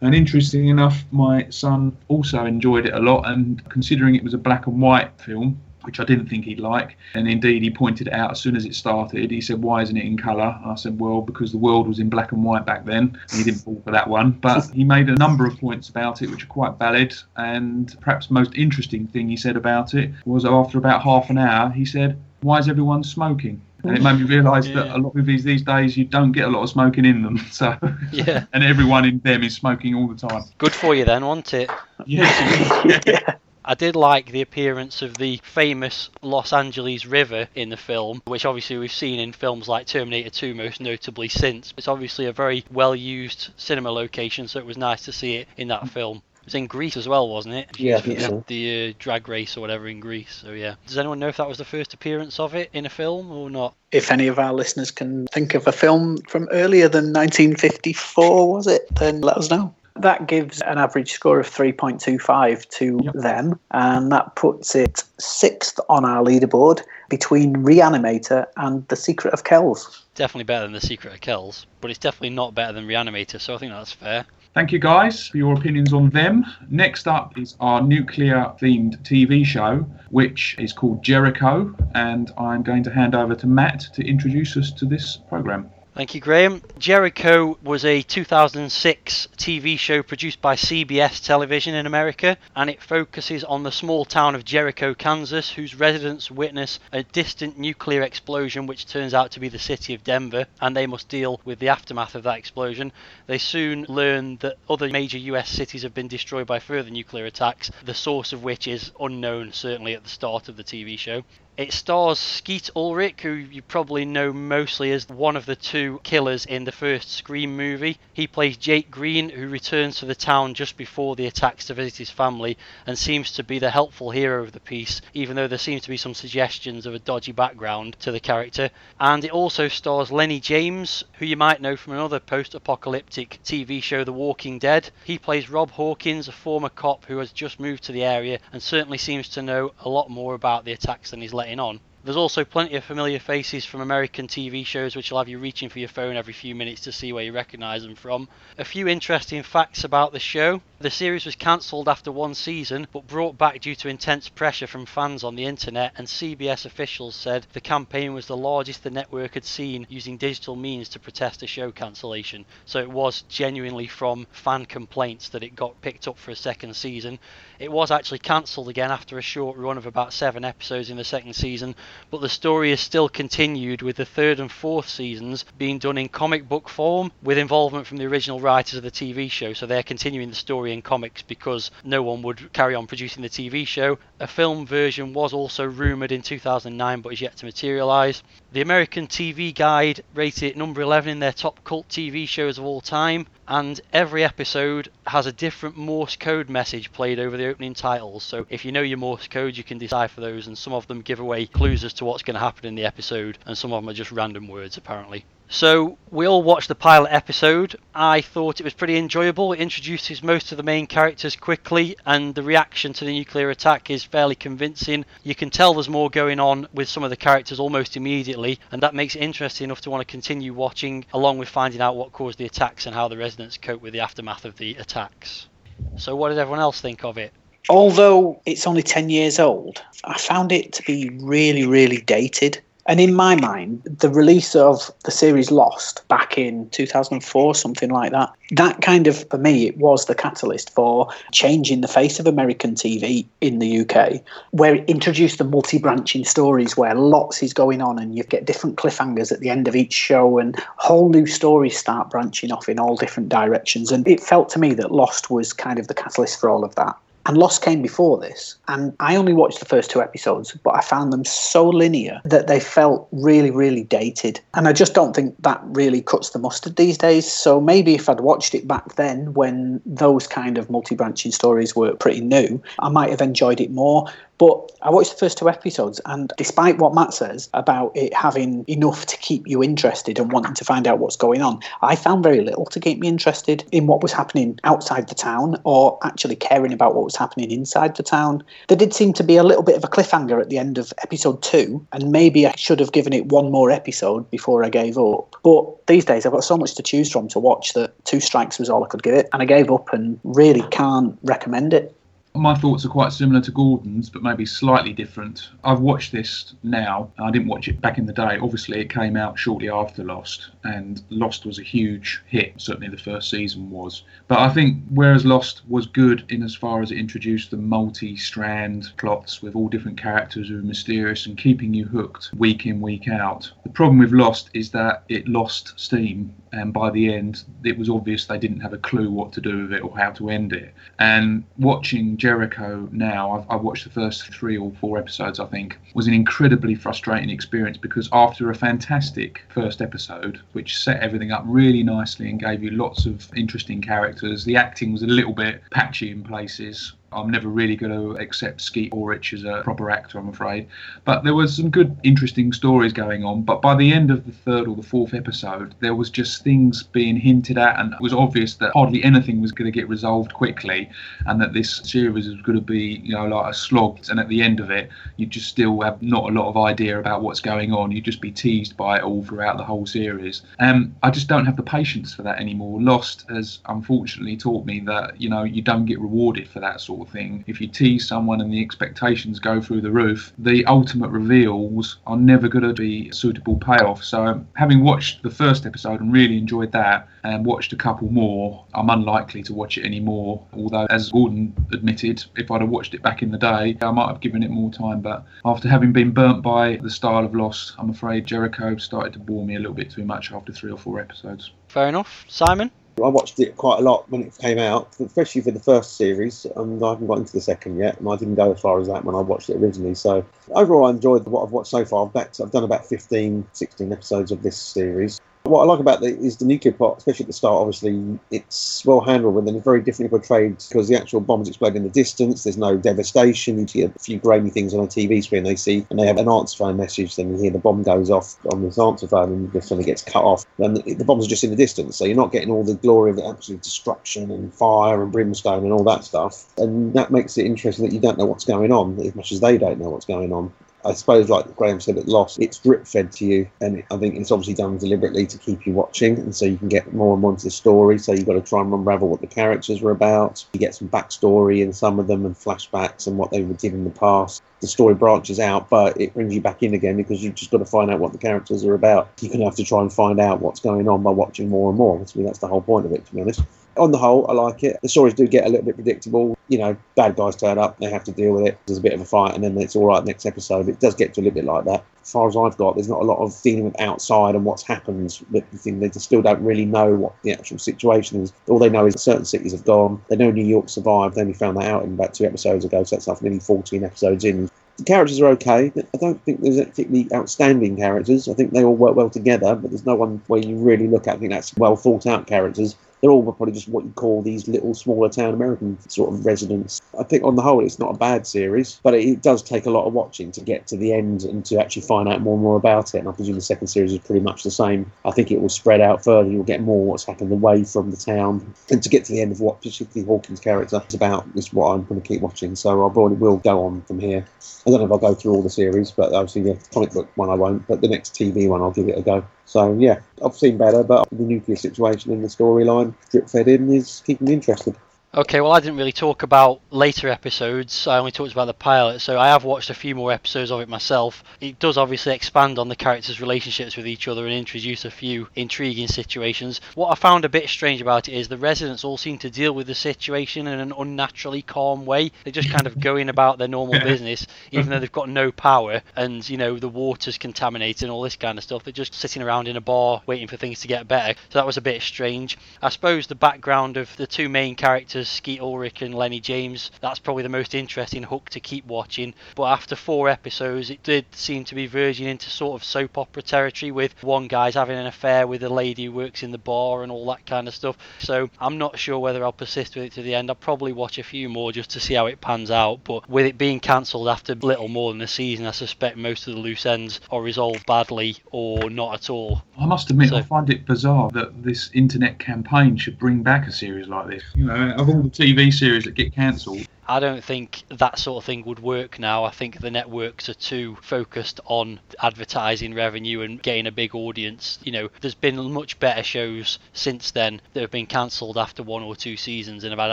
And interesting enough, my son also enjoyed it a lot, and considering it was a black and white film, which I didn't think he'd like. And indeed, he pointed it out as soon as it started. He said, Why isn't it in colour? I said, Well, because the world was in black and white back then. And he didn't fall for that one. But he made a number of points about it, which are quite valid. And perhaps most interesting thing he said about it was after about half an hour, he said, Why is everyone smoking? and it made me realise yeah. that a lot of movies these days you don't get a lot of smoking in them. So yeah, and everyone in them is smoking all the time. Good for you then, wasn't it? Yes. yeah. I did like the appearance of the famous Los Angeles River in the film, which obviously we've seen in films like Terminator 2 most notably since. It's obviously a very well used cinema location, so it was nice to see it in that film. It was in Grease as well, wasn't it? Yeah, I think so. The uh, drag race or whatever in Grease. So yeah. Does anyone know if that was the first appearance of it in a film or not? If any of our listeners can think of a film from earlier than 1954, was it? Then let us know. That gives an average score of 3.25 to Yep. them, and that puts it sixth on our leaderboard between Reanimator and The Secret of Kells. Definitely better than The Secret of Kells, but it's definitely not better than Reanimator, so I think that's fair. Thank you guys for your opinions on them. Next up is our nuclear themed TV show, which is called Jericho, and I'm going to hand over to Matt to introduce us to this program. Thank you, Graham. Jericho was a 2006 TV show produced by CBS Television in America, and it focuses on the small town of Jericho, Kansas, whose residents witness a distant nuclear explosion which turns out to be the city of Denver, and they must deal with the aftermath of that explosion. They soon learn that other major US cities have been destroyed by further nuclear attacks, the source of which is unknown, certainly at the start of the TV show. It stars Skeet Ulrich, who you probably know mostly as one of the two killers in the first Scream movie. He plays Jake Green, who returns to the town just before the attacks to visit his family and seems to be the helpful hero of the piece, even though there seems to be some suggestions of a dodgy background to the character. And it also stars Lenny James, who you might know from another post apocalyptic TV show, The Walking Dead. He plays Rob Hawkins, a former cop who has just moved to the area and certainly seems to know a lot more about the attacks than he's letting on. There's also plenty of familiar faces from American TV shows which will have you reaching for your phone every few minutes to see where you recognise them from. A few interesting facts about the show. The series was cancelled after one season but brought back due to intense pressure from fans on the internet, and CBS officials said the campaign was the largest the network had seen using digital means to protest a show cancellation. So it was genuinely from fan complaints that it got picked up for a second season. It was actually cancelled again after a short run of about seven episodes in the second season, but the story is still continued with the third and fourth seasons being done in comic book form with involvement from the original writers of the TV show. So they're continuing the story in comics because no one would carry on producing the TV show. A film version was also rumoured in 2009 but is yet to materialise. The American TV Guide rated it number 11 in their top cult TV shows of all time, and every episode has a different Morse code message played over the opening titles. So if you know your Morse code, you can decipher those, and some of them give away clues as to what's going to happen in the episode, and some of them are just random words apparently. So we all watched the pilot episode. I thought it was pretty enjoyable. It introduces most of the main characters quickly, and the reaction to the nuclear attack is fairly convincing. You can tell there's more going on with some of the characters almost immediately, and that makes it interesting enough to want to continue watching, along with finding out what caused the attacks and how the residents cope with the aftermath of the attacks. So, what did everyone else think of it? Although it's only 10 years old, I found it to be really, really dated. And in my mind, the release of the series Lost back in 2004, something like that, that kind of, for me, it was the catalyst for changing the face of American TV in the UK, where it introduced the multi branching stories where lots is going on and you get different cliffhangers at the end of each show and whole new stories start branching off in all different directions. And it felt to me that Lost was kind of the catalyst for all of that. And Lost came before this, and I only watched the first two episodes, but I found them so linear that they felt really, really dated. And I just don't think that really cuts the mustard these days. So maybe if I'd watched it back then when those kind of multi branching stories were pretty new, I might have enjoyed it more. But I watched the first two episodes, and despite what Matt says about it having enough to keep you interested and wanting to find out what's going on, I found very little to keep me interested in what was happening outside the town or actually caring about what was happening inside the town. There did seem to be a little bit of a cliffhanger at the end of episode two, and maybe I should have given it one more episode before I gave up. But these days, I've got so much to choose from to watch that two strikes was all I could give it, and I gave up and really can't recommend it. My thoughts are quite similar to Gordon's, but maybe slightly different. I've watched this now. I didn't watch it back in the day. Obviously, it came out shortly after Lost, and Lost was a huge hit. Certainly, the first season was. But I think whereas Lost was good in as far as it introduced the multi-strand plots with all different characters who are mysterious and keeping you hooked week in, week out. The problem with Lost is that it lost steam, and by the end, it was obvious they didn't have a clue what to do with it or how to end it. And watching Jericho now, I've, I've, watched the first three or four episodes, I think, was an incredibly frustrating experience because after a fantastic first episode, which set everything up really nicely and gave you lots of interesting characters, the acting was a little bit patchy in places. I'm never really going to accept Skeet Ulrich as a proper actor, I'm afraid. But there was some good, interesting stories going on. But by the end of the third or the fourth episode, there was just things being hinted at, and it was obvious that hardly anything was going to get resolved quickly, and that this series was going to be, you know, like a slog. And at the end of it, you just still have not a lot of idea about what's going on. You'd just be teased by it all throughout the whole series. Um, I just don't have the patience for that anymore. Lost has unfortunately taught me that, you know, you don't get rewarded for that sort sort of thing. If you tease someone and the expectations go through the roof, the ultimate reveals are never going to be a suitable payoff. So, having watched the first episode and really enjoyed that, and watched a couple more, I'm unlikely to watch it anymore. Although, as Gordon admitted, if I'd have watched it back in the day, I might have given it more time. But after having been burnt by the style of Lost, I'm afraid Jericho started to bore me a little bit too much after three or four episodes. Fair enough. Simon? I watched it quite a lot when it came out, especially for the first series, and I haven't got into the second yet, and I didn't go as far as that when I watched it originally. So overall, I enjoyed what I've watched so far. I've, backed, I've done about 15, 16 episodes of this series. What I like about it is the nuclear plot, especially at the start. Obviously, it's well handled, and then it's very differently portrayed because the actual bombs explode in the distance. There's no devastation. You see a few grainy things on a TV screen they see, and they have an answer phone message. Then you hear the bomb goes off on this answer phone, and just suddenly gets cut off. And the, the bombs are just in the distance, so you're not getting all the glory of the absolute destruction and fire and brimstone and all that stuff. And that makes it interesting that you don't know what's going on as much as they don't know what's going on. I suppose, like Graham said at Lost, it's drip fed to you, and I think it's obviously done deliberately to keep you watching, and so you can get more and more into the story. So you've got to try and unravel what the characters were about. You get some backstory in some of them, and flashbacks, and what they were did in the past. The story branches out, but it brings you back in again because you've just got to find out what the characters are about. You're going to have to try and find out what's going on by watching more and more. I mean, that's the whole point of it, to be honest on the whole, I like it. The stories do get a little bit predictable. You know, bad guys turn up, they have to deal with it. There's a bit of a fight, and then it's all right next episode. It does get to a little bit like that. As far as I've got, there's not a lot of dealing with outside and what's happened. But the thing, they still don't really know what the actual situation is. All they know is certain cities have gone. They know New York survived. They only found that out in about two episodes ago, so that's like nearly 14 episodes in. The characters are okay. I don't think there's particularly outstanding characters. I think they all work well together, but there's no one where you really look at. I think that's well thought out characters they're all probably just what you call these little smaller town American sort of residents. I think on the whole it's not a bad series, but it, does take a lot of watching to get to the end and to actually find out more and more about it. And I presume the second series is pretty much the same. I think it will spread out further. You'll get more what's happened away from the town, and to get to the end of what particularly Hawkins' character is about is what I'm going to keep watching. So I probably will go on from here. I don't know if I'll go through all the series, but obviously the comic book one I won't. But the next TV one I'll give it a go. So yeah, I've seen better, but the nuclear situation in the storyline drip fed in is keeping me interested. Okay, well, I didn't really talk about later episodes. I only talked about the pilot, so I have watched a few more episodes of it myself. It does obviously expand on the characters' relationships with each other and introduce a few intriguing situations. What I found a bit strange about it is the residents all seem to deal with the situation in an unnaturally calm way. They're just kind of going about their normal business, even though they've got no power and, you know, the water's contaminated and all this kind of stuff. They're just sitting around in a bar waiting for things to get better. So that was a bit strange. I suppose the background of the two main characters Skeet Ulrich and Lenny James. That's probably the most interesting hook to keep watching. But after four episodes, it did seem to be verging into sort of soap opera territory with one guy's having an affair with a lady who works in the bar and all that kind of stuff. So I'm not sure whether I'll persist with it to the end. I'll probably watch a few more just to see how it pans out. But with it being cancelled after little more than a season, I suspect most of the loose ends are resolved badly or not at all. I must admit, so, I find it bizarre that this internet campaign should bring back a series like this. You know, all the TV series that get cancelled, I don't think that sort of thing would work now. I think the networks are too focused on advertising revenue and getting a big audience. You know, there's been much better shows since then that have been cancelled after one or two seasons and have had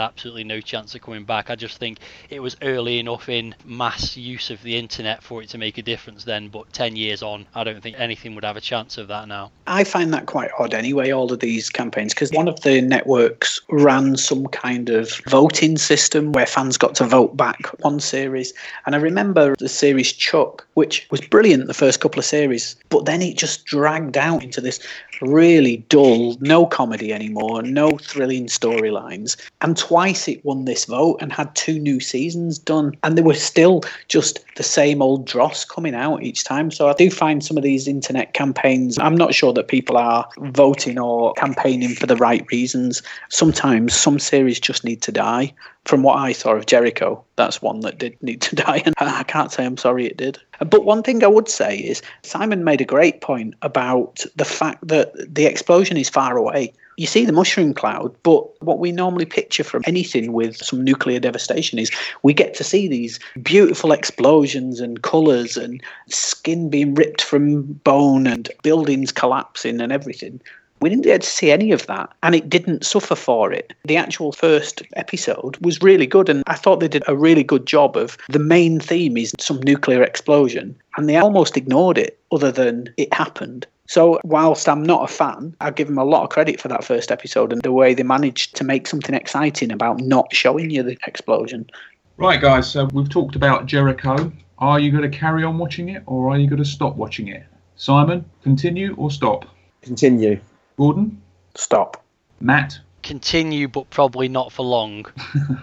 absolutely no chance of coming back. I just think it was early enough in mass use of the internet for it to make a difference then, but 10 years on, I don't think anything would have a chance of that now. I find that quite odd anyway, all of these campaigns, because one of the networks ran some kind of voting system where fans got got to vote back one series. And I remember the series Chuck, which was brilliant the first couple of series, but then it just dragged out into this really dull, no comedy anymore, no thrilling storylines. And twice it won this vote and had two new seasons done. And they were still just the same old dross coming out each time. So I do find some of these internet campaigns, I'm not sure that people are voting or campaigning for the right reasons. Sometimes some series just need to die. From what I saw of Jericho, that's one that did need to die. And I can't say I'm sorry it did. But one thing I would say is Simon made a great point about the fact that the explosion is far away. You see the mushroom cloud, but what we normally picture from anything with some nuclear devastation is we get to see these beautiful explosions and colours and skin being ripped from bone and buildings collapsing and everything. We didn't get to see any of that, and it didn't suffer for it. The actual first episode was really good, and I thought they did a really good job of the main theme is some nuclear explosion, and they almost ignored it other than it happened. So, whilst I'm not a fan, I give them a lot of credit for that first episode and the way they managed to make something exciting about not showing you the explosion. Right, guys, so we've talked about Jericho. Are you going to carry on watching it or are you going to stop watching it? Simon, continue or stop? Continue. Gordon? Stop. Matt? Continue, but probably not for long.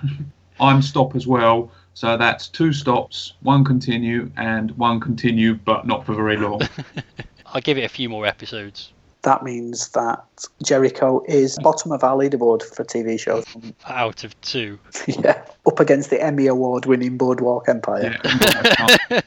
I'm stop as well. So that's two stops, one continue, and one continue, but not for very long. I'll give it a few more episodes. That means that Jericho is bottom of our leaderboard for TV shows. Out of two. yeah, up against the Emmy Award winning Boardwalk Empire. Yeah.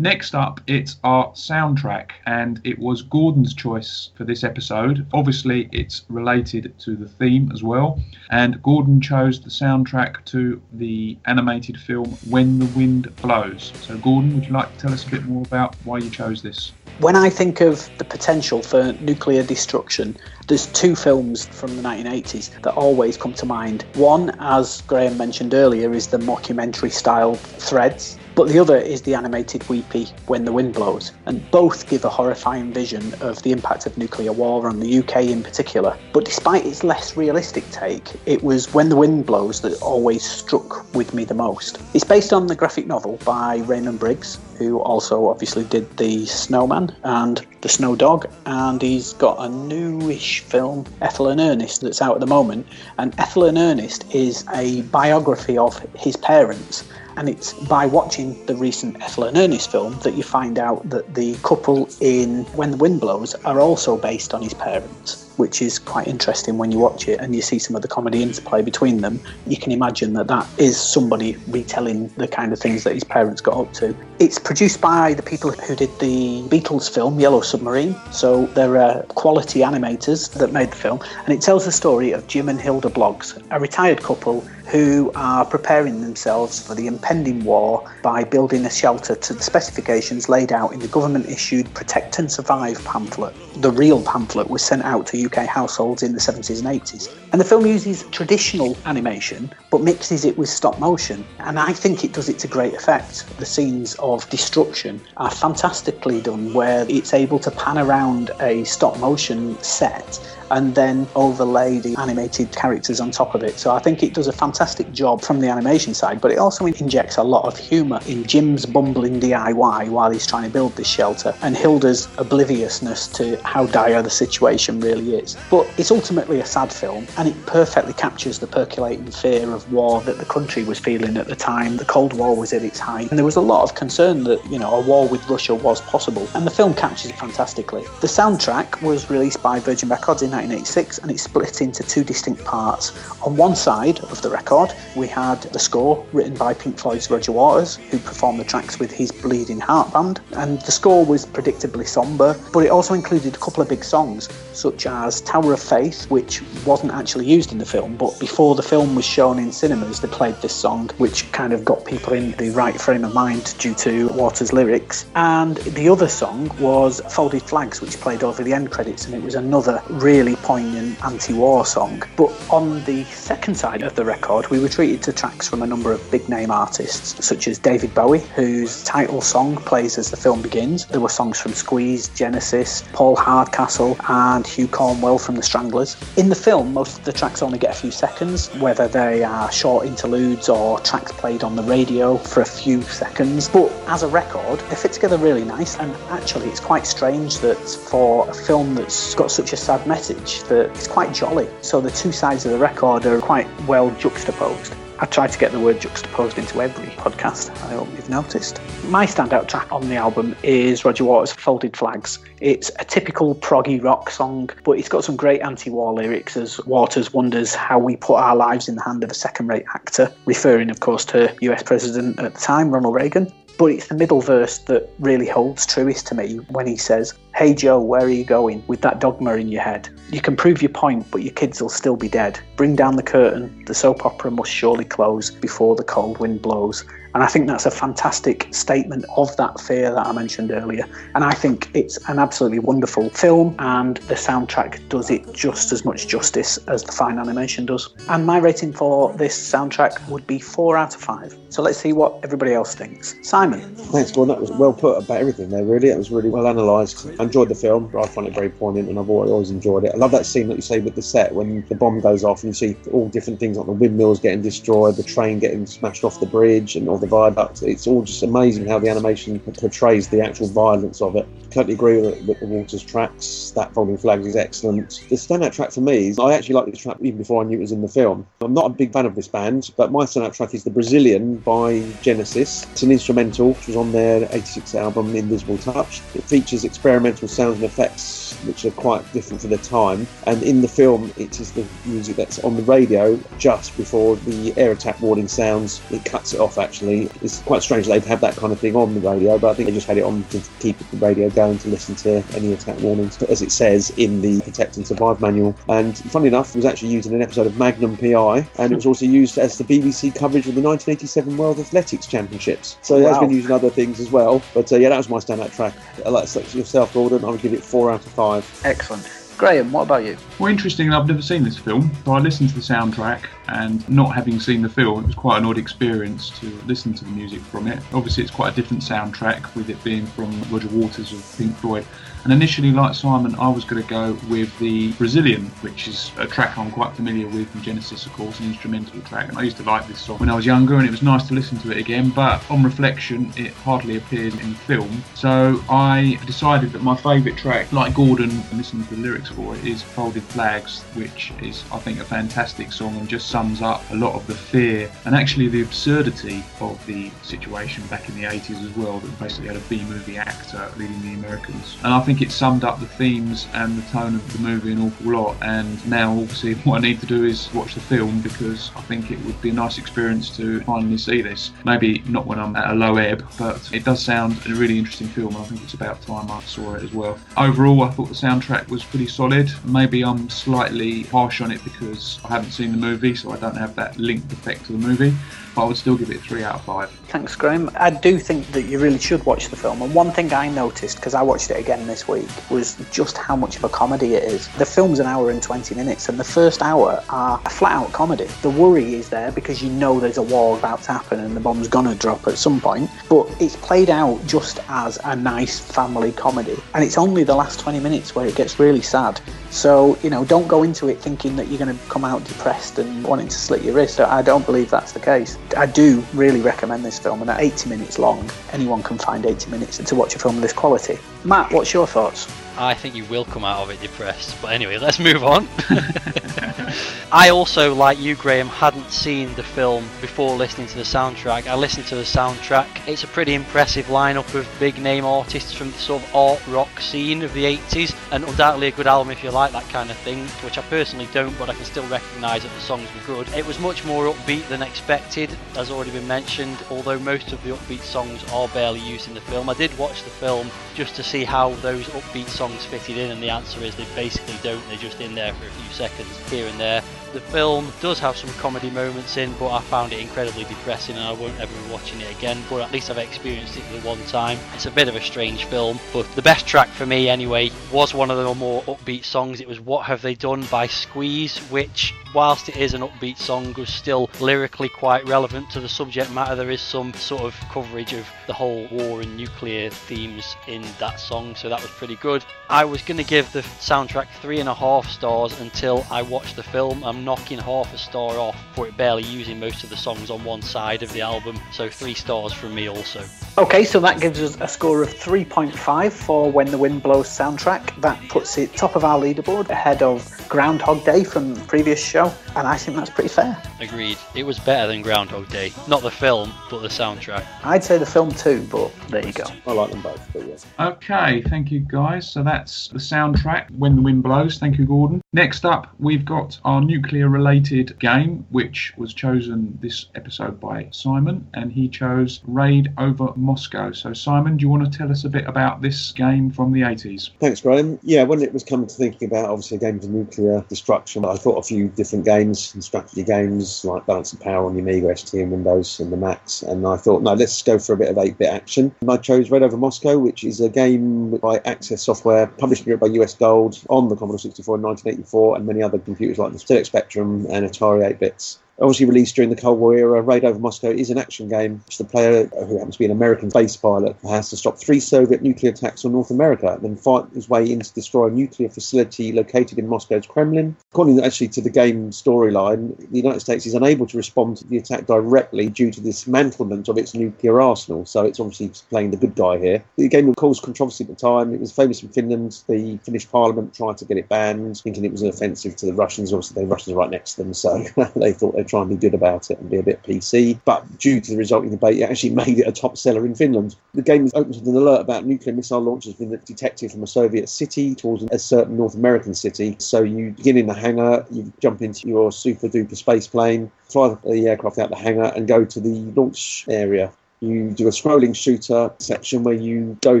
Next up, it's our soundtrack, and it was Gordon's choice for this episode. Obviously, it's related to the theme as well, and Gordon chose the soundtrack to the animated film When the Wind Blows. So, Gordon, would you like to tell us a bit more about why you chose this? When I think of the potential for nuclear destruction, there's two films from the 1980s that always come to mind. One, as Graham mentioned earlier, is the mockumentary style Threads, but the other is the animated Weepy When the Wind Blows, and both give a horrifying vision of the impact of nuclear war on the UK in particular. But despite its less realistic take, it was When the Wind Blows that always struck with me the most. It's based on the graphic novel by Raymond Briggs, who also obviously did The Snowman and The Snow Dog, and he's got a newish film, Ethel and Ernest, that's out at the moment. And Ethel and Ernest is a biography of his parents and it's by watching the recent Ethel and Ernest film that you find out that the couple in When the Wind Blows are also based on his parents which is quite interesting when you watch it and you see some of the comedy interplay between them. You can imagine that that is somebody retelling the kind of things that his parents got up to. It's produced by the people who did the Beatles film Yellow Submarine, so they're quality animators that made the film, and it tells the story of Jim and Hilda Bloggs, a retired couple who are preparing themselves for the impending war by building a shelter to the specifications laid out in the government issued Protect and Survive pamphlet. The real pamphlet was sent out to UK households in the 70s and 80s. And the film uses traditional animation but mixes it with stop motion, and I think it does it to great effect. The scenes of destruction are fantastically done, where it's able to pan around a stop motion set and then overlay the animated characters on top of it. So I think it does a fantastic job from the animation side, but it also injects a lot of humour in Jim's bumbling DIY while he's trying to build this shelter and Hilda's obliviousness to how dire the situation really is. But it's ultimately a sad film and it perfectly captures the percolating fear of war that the country was feeling at the time. The Cold War was at its height and there was a lot of concern that, you know, a war with Russia was possible and the film captures it fantastically. The soundtrack was released by Virgin Records in 1986 and it's split into two distinct parts. On one side of the record, we had the score written by Pink Floyd's Roger Waters, who performed the tracks with his Bleeding Heart Band, and the score was predictably somber, but it also included a couple of big songs, such as Tower of Faith, which wasn't actually used in the film, but before the film was shown in cinemas, they played this song, which kind of got people in the right frame of mind due to Waters' lyrics. And the other song was Folded Flags, which played over the end credits, and it was another really poignant anti-war song. But on the second side of the record, we were treated to tracks from a number of big name artists, such as David Bowie, whose title song plays as the film begins. There were songs from Squeeze, Genesis, Paul Hardcastle, and Hugh Cornwell from The Stranglers. In the film, most of the tracks only get a few seconds, whether they are short interludes or tracks played on the radio for a few seconds. But as a record, they fit together really nice, and actually, it's quite strange that for a film that's got such a sad message, that it's quite jolly. So the two sides of the record are quite well juxtaposed. I try to get the word juxtaposed into every podcast, I hope you've noticed. My standout track on the album is Roger Waters' Folded Flags. It's a typical proggy rock song, but it's got some great anti war lyrics as Waters wonders how we put our lives in the hand of a second rate actor, referring, of course, to US President at the time, Ronald Reagan. But it's the middle verse that really holds truest to me when he says, Hey Joe, where are you going with that dogma in your head? You can prove your point, but your kids will still be dead. Bring down the curtain, the soap opera must surely close before the cold wind blows. And I think that's a fantastic statement of that fear that I mentioned earlier. And I think it's an absolutely wonderful film, and the soundtrack does it just as much justice as the fine animation does. And my rating for this soundtrack would be four out of five. So let's see what everybody else thinks. Simon. Thanks, Gordon. That was well put about everything there, really. It was really well analysed. I enjoyed the film. I find it very poignant and I've always, enjoyed it. I love that scene that you say with the set when the bomb goes off and you see all different things like the windmills getting destroyed, the train getting smashed off the bridge and all the viaduct. It's all just amazing how the animation portrays the actual violence of it. Totally agree with, with the Waters tracks. That Folding Flags is excellent. The standout track for me is I actually liked this track even before I knew it was in the film. I'm not a big fan of this band, but my standout track is The Brazilian by Genesis. It's an instrumental which was on their 86 album Invisible Touch. It features experimental sounds and effects which are quite different for the time. And in the film, it is the music that's on the radio just before the air attack warning sounds. It cuts it off actually. It's quite strange they'd have that kind of thing on the radio, but I think they just had it on to keep the radio going to listen to any attack warnings, as it says in the Protect and Survive manual. And funny enough, it was actually used in an episode of Magnum PI, and it was also used as the BBC coverage of the 1987 World Athletics Championships. So it has been used in other things as well. But uh, yeah, that was my standout track. Like yourself, Gordon. I would give it four out of five. Excellent. Graham, what about you? Well, interesting, I've never seen this film, so I listened to the soundtrack, and not having seen the film, it was quite an odd experience to listen to the music from it. Obviously, it's quite a different soundtrack, with it being from Roger Waters of Pink Floyd. And initially, like Simon, I was going to go with the Brazilian, which is a track I'm quite familiar with from Genesis, of course, an instrumental track. And I used to like this song when I was younger, and it was nice to listen to it again. But on reflection, it hardly appears in film. So I decided that my favourite track, like Gordon, listening to the lyrics for it, is Folded Flags, which is, I think, a fantastic song and just sums up a lot of the fear and actually the absurdity of the situation back in the 80s as well. That basically had a B movie actor leading the Americans. And I think it summed up the themes and the tone of the movie an awful lot. And now, obviously, what I need to do is watch the film because I think it would be a nice experience to finally see this. Maybe not when I'm at a low ebb, but it does sound a really interesting film. and I think it's about time I saw it as well. Overall, I thought the soundtrack was pretty solid. Maybe I'm slightly harsh on it because I haven't seen the movie, so I don't have that linked effect to the movie. But I would still give it three out of five. Thanks, Graham. I do think that you really should watch the film. And one thing I noticed, because I watched it again this week, was just how much of a comedy it is. The film's an hour and 20 minutes, and the first hour are a flat out comedy. The worry is there because you know there's a war about to happen and the bomb's gonna drop at some point, but it's played out just as a nice family comedy. And it's only the last 20 minutes where it gets really sad. So, you know, don't go into it thinking that you're to come out depressed and wanting to slit your wrist. I don't believe that's the case. I do really recommend this film, and at 80 minutes long, anyone can find 80 minutes to watch a film of this quality. Matt, what's your thoughts? I think you will come out of it depressed. But anyway, let's move on. I also, like you, Graham, hadn't seen the film before listening to the soundtrack. I listened to the soundtrack. It's a pretty impressive lineup of big name artists from the sort of art rock scene of the 80s, and undoubtedly a good album if you like that kind of thing, which I personally don't, but I can still recognise that the songs were good. It was much more upbeat than expected, as already been mentioned, although most of the upbeat songs are barely used in the film. I did watch the film just to see how those upbeat songs fitted in, and the answer is they basically don't. They're just in there for a few seconds here and there. The film does have some comedy moments in, but I found it incredibly depressing and I won't ever be watching it again. But at least I've experienced it the one time. It's a bit of a strange film, but the best track for me anyway was one of the more upbeat songs. It was What Have They Done by Squeeze, which, whilst it is an upbeat song, was still lyrically quite relevant to the subject matter. There is some sort of coverage of the whole war and nuclear themes in that song, so that was pretty good. I was going to give the soundtrack three and a half stars until I watched the film. I'm knocking half a star off for it barely using most of the songs on one side of the album, so three stars from me also. Okay, so that gives us a score of 3.5 for When the Wind Blows soundtrack. That puts it top of our leaderboard ahead of Groundhog Day from previous show, and I think that's pretty fair. Agreed. It was better than Groundhog Day. Not the film, but the soundtrack. I'd say the film too, but there you go. I like them both, but yeah. Okay, thank you guys. So that's the soundtrack, When the Wind Blows. Thank you, Gordon. Next up, we've got our nuclear related game, which was chosen this episode by Simon, and he chose Raid over Moscow. So, Simon, do you want to tell us a bit about this game from the 80s? Thanks, Graham. Yeah, when it was coming to thinking about obviously a game of nuclear destruction. I thought a few different games and strategy games like Balance of Power on the Amiga, ST, and Windows, and the Macs. And I thought, no, let's go for a bit of 8 bit action. And I chose Raid Over Moscow, which is a game by Access Software, published by US Gold on the Commodore 64 in 1984, and many other computers like the ZX Spectrum and Atari 8 bits obviously released during the Cold War era, Raid over Moscow is an action game which the player, who happens to be an American space pilot, has to stop three Soviet nuclear attacks on North America, and then fight his way in to destroy a nuclear facility located in Moscow's Kremlin. According actually to the game storyline, the United States is unable to respond to the attack directly due to the dismantlement of its nuclear arsenal, so it's obviously playing the good guy here. The game caused controversy at the time. It was famous in Finland. The Finnish parliament tried to get it banned, thinking it was offensive to the Russians. Obviously, the Russians are right next to them, so they thought they'd try and be good about it and be a bit PC. But due to the resulting debate, it actually made it a top seller in Finland. The game opens with an alert about nuclear missile launches being detected from a Soviet city towards a certain North American city. So you begin in the hangar, you jump into your super duper space plane, fly the aircraft out the hangar, and go to the launch area you do a scrolling shooter section where you go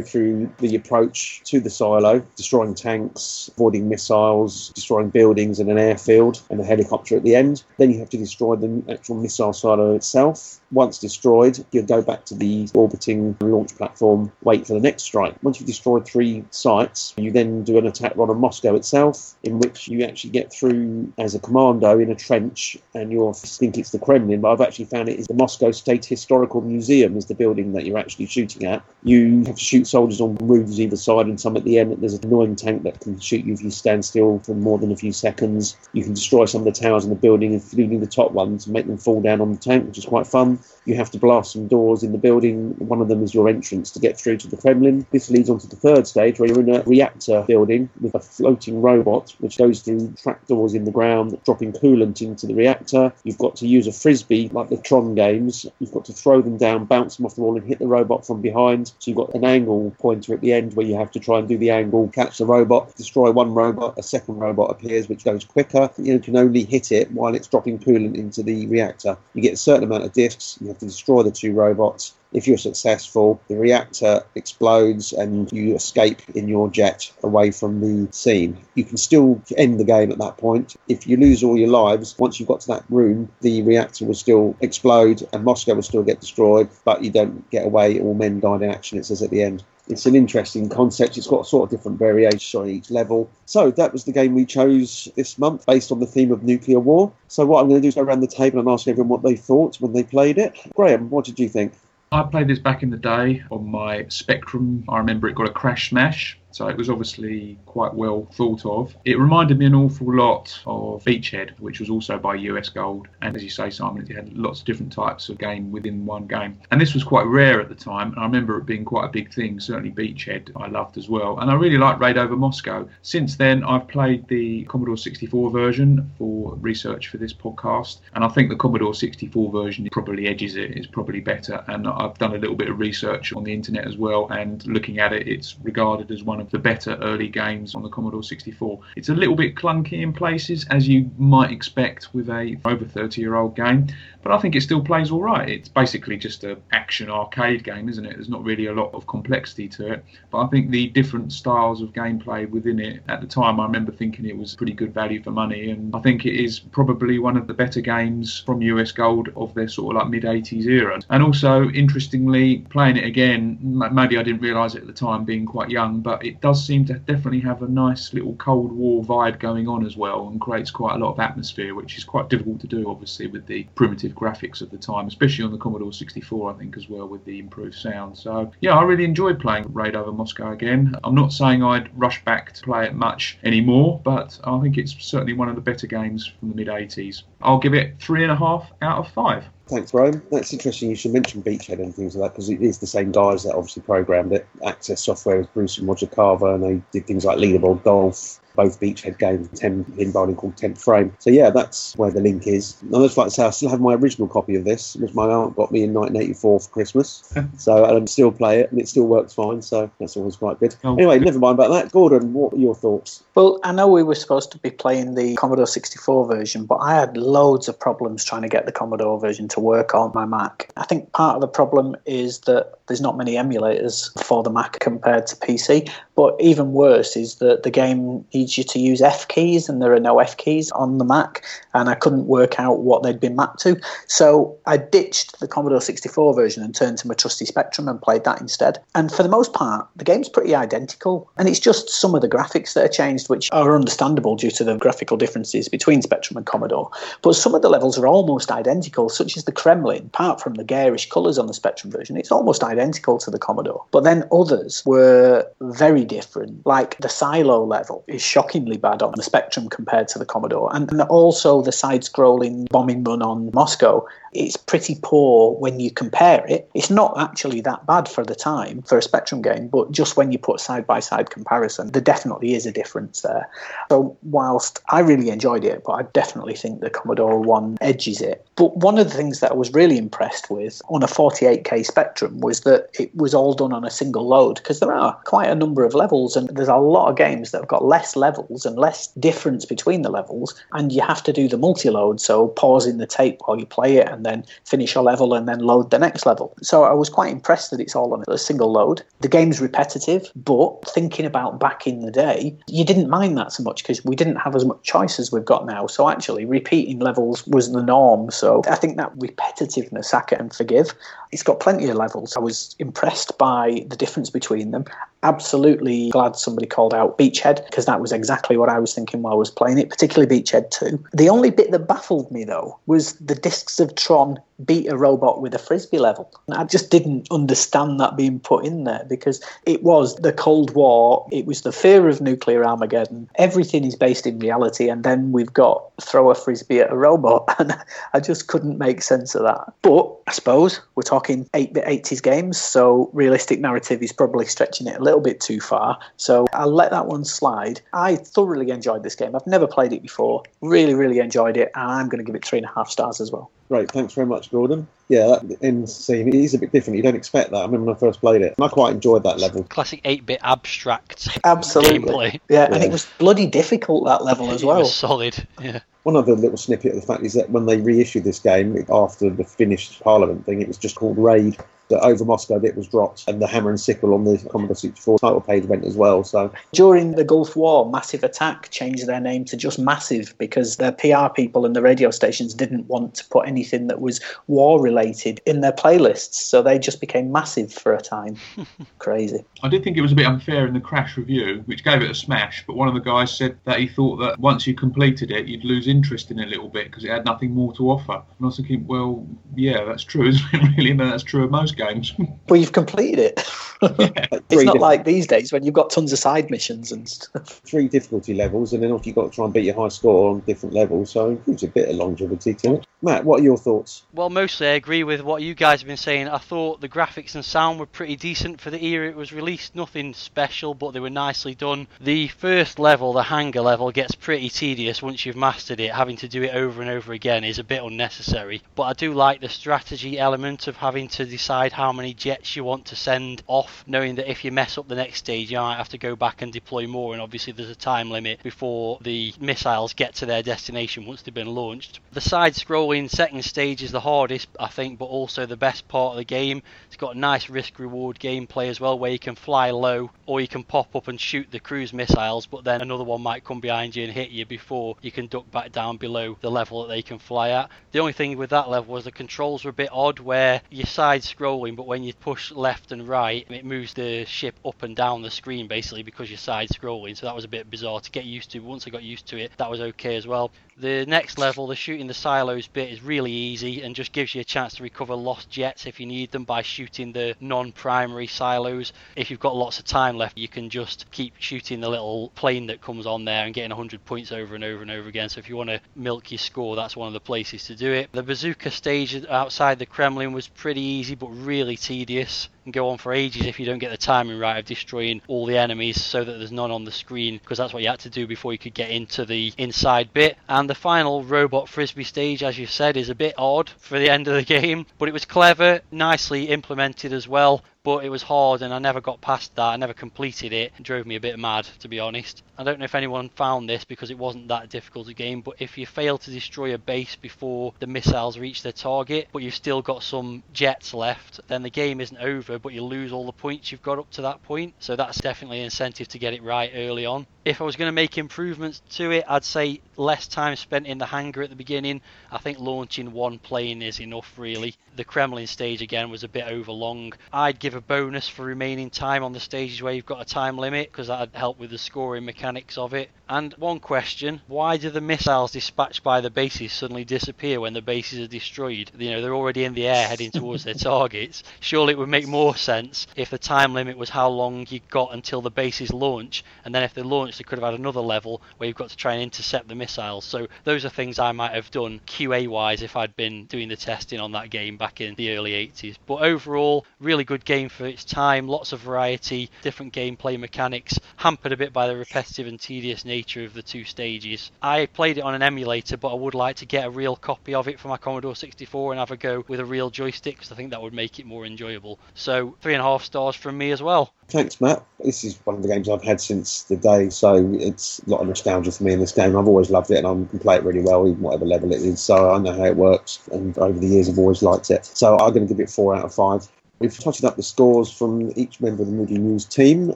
through the approach to the silo, destroying tanks, avoiding missiles, destroying buildings and an airfield, and a helicopter at the end. Then you have to destroy the actual missile silo itself. Once destroyed, you'll go back to the orbiting launch platform, wait for the next strike. Once you've destroyed three sites, you then do an attack run on Moscow itself, in which you actually get through as a commando in a trench, and you think it's the Kremlin, but I've actually found it is the Moscow State Historical Museum is the building that you're actually shooting at. You have to shoot soldiers on roofs either side, and some at the end. There's an annoying tank that can shoot you if you stand still for more than a few seconds. You can destroy some of the towers in the building, including the top ones, and make them fall down on the tank, which is quite fun. You have to blast some doors in the building. One of them is your entrance to get through to the Kremlin. This leads on to the third stage, where you're in a reactor building with a floating robot, which goes through trapdoors in the ground, dropping coolant into the reactor. You've got to use a frisbee, like the Tron games. You've got to throw them down, bounce them off the wall, and hit the robot from behind. So you've got an angle pointer at the end where you have to try and do the angle, catch the robot, destroy one robot. A second robot appears, which goes quicker. You can only hit it while it's dropping coolant into the reactor. You get a certain amount of discs. You have to destroy the two robots. If you're successful, the reactor explodes and you escape in your jet away from the scene. You can still end the game at that point. If you lose all your lives, once you've got to that room, the reactor will still explode and Moscow will still get destroyed, but you don't get away. All men died in action, it says at the end it's an interesting concept. It's got a sort of different variations on each level. So that was the game we chose this month based on the theme of nuclear war. So what I'm going to do is go around the table and ask everyone what they thought when they played it. Graham, what did you think? I played this back in the day on my Spectrum. I remember it got a crash smash so it was obviously quite well thought of. It reminded me an awful lot of Beachhead, which was also by US Gold. And as you say, Simon, it had lots of different types of game within one game. And this was quite rare at the time. And I remember it being quite a big thing. Certainly Beachhead I loved as well. And I really liked Raid over Moscow. Since then, I've played the Commodore 64 version for research for this podcast. And I think the Commodore 64 version probably edges it. It's probably better. And I've done a little bit of research on the internet as well. And looking at it, it's regarded as one one the better early games on the Commodore 64. It's a little bit clunky in places, as you might expect with a over 30 year old game, but I think it still plays all right. It's basically just an action arcade game, isn't it? There's not really a lot of complexity to it, but I think the different styles of gameplay within it at the time, I remember thinking it was pretty good value for money, and I think it is probably one of the better games from US Gold of their sort of like mid 80s era. And also, interestingly, playing it again, maybe I didn't realise it at the time being quite young, but it does seem to definitely have a nice little Cold War vibe going on as well and creates quite a lot of atmosphere, which is quite difficult to do, obviously, with the primitive graphics of the time, especially on the Commodore 64, I think, as well, with the improved sound. So, yeah, I really enjoyed playing Raid over Moscow again. I'm not saying I'd rush back to play it much anymore, but I think it's certainly one of the better games from the mid 80s. I'll give it three and a half out of five. Thanks, Graham. That's interesting. You should mention Beachhead and things like that because it is the same guys that obviously programmed it. Access Software with Bruce and Roger Carver, and they did things like Leaderboard Golf, both Beachhead games, 10 in bowling called 10th Frame. So, yeah, that's where the link is. And I just like to say, I still have my original copy of this, which my aunt got me in 1984 for Christmas. so, I still play it, and it still works fine. So, that's always quite good. Oh, anyway, never mind about that. Gordon, what are your thoughts? Well, I know we were supposed to be playing the Commodore 64 version, but I had loads of problems trying to get the Commodore version to to work on my Mac. I think part of the problem is that there's not many emulators for the Mac compared to PC. But even worse is that the game needs you to use F keys, and there are no F keys on the Mac, and I couldn't work out what they'd been mapped to. So I ditched the Commodore 64 version and turned to my trusty Spectrum and played that instead. And for the most part, the game's pretty identical, and it's just some of the graphics that are changed, which are understandable due to the graphical differences between Spectrum and Commodore. But some of the levels are almost identical, such as the Kremlin, apart from the garish colours on the Spectrum version, it's almost identical to the Commodore. But then others were very different. Like the silo level is shockingly bad on the Spectrum compared to the Commodore, and, also the side-scrolling bombing run on Moscow it's pretty poor when you compare it. It's not actually that bad for the time for a Spectrum game, but just when you put side by side comparison, there definitely is a difference there. So, whilst I really enjoyed it, but I definitely think the Commodore 1 edges it. But one of the things that I was really impressed with on a 48K Spectrum was that it was all done on a single load because there are quite a number of levels, and there's a lot of games that have got less levels and less difference between the levels, and you have to do the multi load, so pausing the tape while you play it and then finish a level and then load the next level. So I was quite impressed that it's all on a single load. The game's repetitive, but thinking about back in the day, you didn't mind that so much because we didn't have as much choice as we've got now. So actually, repeating levels was the norm. So I think that repetitiveness I can forgive. It's got plenty of levels. I was impressed by the difference between them. Absolutely glad somebody called out Beachhead because that was exactly what I was thinking while I was playing it, particularly Beachhead 2. The only bit that baffled me though was the discs of Tron beat a robot with a frisbee level. I just didn't understand that being put in there because it was the Cold War, it was the fear of nuclear Armageddon. Everything is based in reality, and then we've got throw a frisbee at a robot, and I just couldn't make sense of that. But I suppose we're talking 8 bit 80s games, so realistic narrative is probably stretching it a little bit too far. So I'll let that one slide. I thoroughly enjoyed this game. I've never played it before, really, really enjoyed it, and I'm going to give it three and a half stars as well. Great, thanks very much, Gordon. Yeah, that end scene is a bit different. You don't expect that. I remember when I first played it, and I quite enjoyed that level. Classic 8-bit abstract Absolutely. gameplay. Yeah, and it was bloody difficult that level as It well. was solid. Yeah. One other little snippet of the fact is that when they reissued this game after the Finnish Parliament thing, it was just called Raid. The Over Moscow bit was dropped, and the hammer and sickle on the Commodore 64 title page went as well. So During the Gulf War, Massive Attack changed their name to just Massive because their PR people and the radio stations didn't want to put anything that was war related in their playlists, so they just became Massive for a time. Crazy. I did think it was a bit unfair in the crash review, which gave it a smash. But one of the guys said that he thought that once you completed it, you'd lose interest in it a little bit because it had nothing more to offer. And I was thinking, well, yeah, that's true, isn't it? Really, and that's true of most games. Well, you've completed it. three it's not different- like these days when you've got tons of side missions and stuff. three difficulty levels, and then obviously you've got to try and beat your high score on different levels. So it gives a bit of longevity to it. Matt, what are your thoughts? Well, mostly I agree with what you guys have been saying. I thought the graphics and sound were pretty decent for the era it was released. Nothing special, but they were nicely done. The first level, the hangar level, gets pretty tedious once you've mastered it. Having to do it over and over again is a bit unnecessary. But I do like the strategy element of having to decide how many jets you want to send off, knowing that if you mess up the next stage, you might have to go back and deploy more. And obviously, there's a time limit before the missiles get to their destination once they've been launched. The side scrolling second stage is the hardest, I think, but also the best part of the game. It's got a nice risk reward gameplay as well, where you can fly low or you can pop up and shoot the cruise missiles, but then another one might come behind you and hit you before you can duck back down below the level that they can fly at. The only thing with that level was the controls were a bit odd, where you're side but when you push left and right, it moves the ship up and down the screen basically because you're side scrolling. So that was a bit bizarre to get used to. Once I got used to it, that was okay as well. The next level, the shooting the silos bit, is really easy and just gives you a chance to recover lost jets if you need them by shooting the non primary silos. If you've got lots of time left, you can just keep shooting the little plane that comes on there and getting 100 points over and over and over again. So if you want to milk your score, that's one of the places to do it. The bazooka stage outside the Kremlin was pretty easy but really tedious and go on for ages if you don't get the timing right of destroying all the enemies so that there's none on the screen because that's what you had to do before you could get into the inside bit. And the final robot frisbee stage, as you said, is a bit odd for the end of the game, but it was clever, nicely implemented as well. But it was hard and I never got past that. I never completed it. It drove me a bit mad, to be honest. I don't know if anyone found this because it wasn't that difficult a game, but if you fail to destroy a base before the missiles reach their target, but you've still got some jets left, then the game isn't over, but you lose all the points you've got up to that point. So that's definitely an incentive to get it right early on. If I was going to make improvements to it, I'd say less time spent in the hangar at the beginning. I think launching one plane is enough, really. The Kremlin stage again was a bit overlong. I'd give a bonus for remaining time on the stages where you've got a time limit because that'd help with the scoring mechanics of it. And one question why do the missiles dispatched by the bases suddenly disappear when the bases are destroyed? You know, they're already in the air heading towards their targets. Surely it would make more sense if the time limit was how long you got until the bases launch, and then if they launch, they could have had another level where you've got to try and intercept the missiles. So those are things I might have done QA wise if I'd been doing the testing on that game back in the early 80s. But overall, really good game for its time, lots of variety, different gameplay mechanics, hampered a bit by the repetitive and tedious nature of the two stages. I played it on an emulator, but I would like to get a real copy of it for my Commodore 64 and have a go with a real joystick because I think that would make it more enjoyable. So, three and a half stars from me as well. Thanks, Matt. This is one of the games I've had since the day, so it's a lot of nostalgia for me in this game. I've always loved it, and I can play it really well, even whatever level it is. So I know how it works, and over the years I've always liked it. So I'm going to give it four out of five. We've totted up the scores from each member of the Movie Muse team,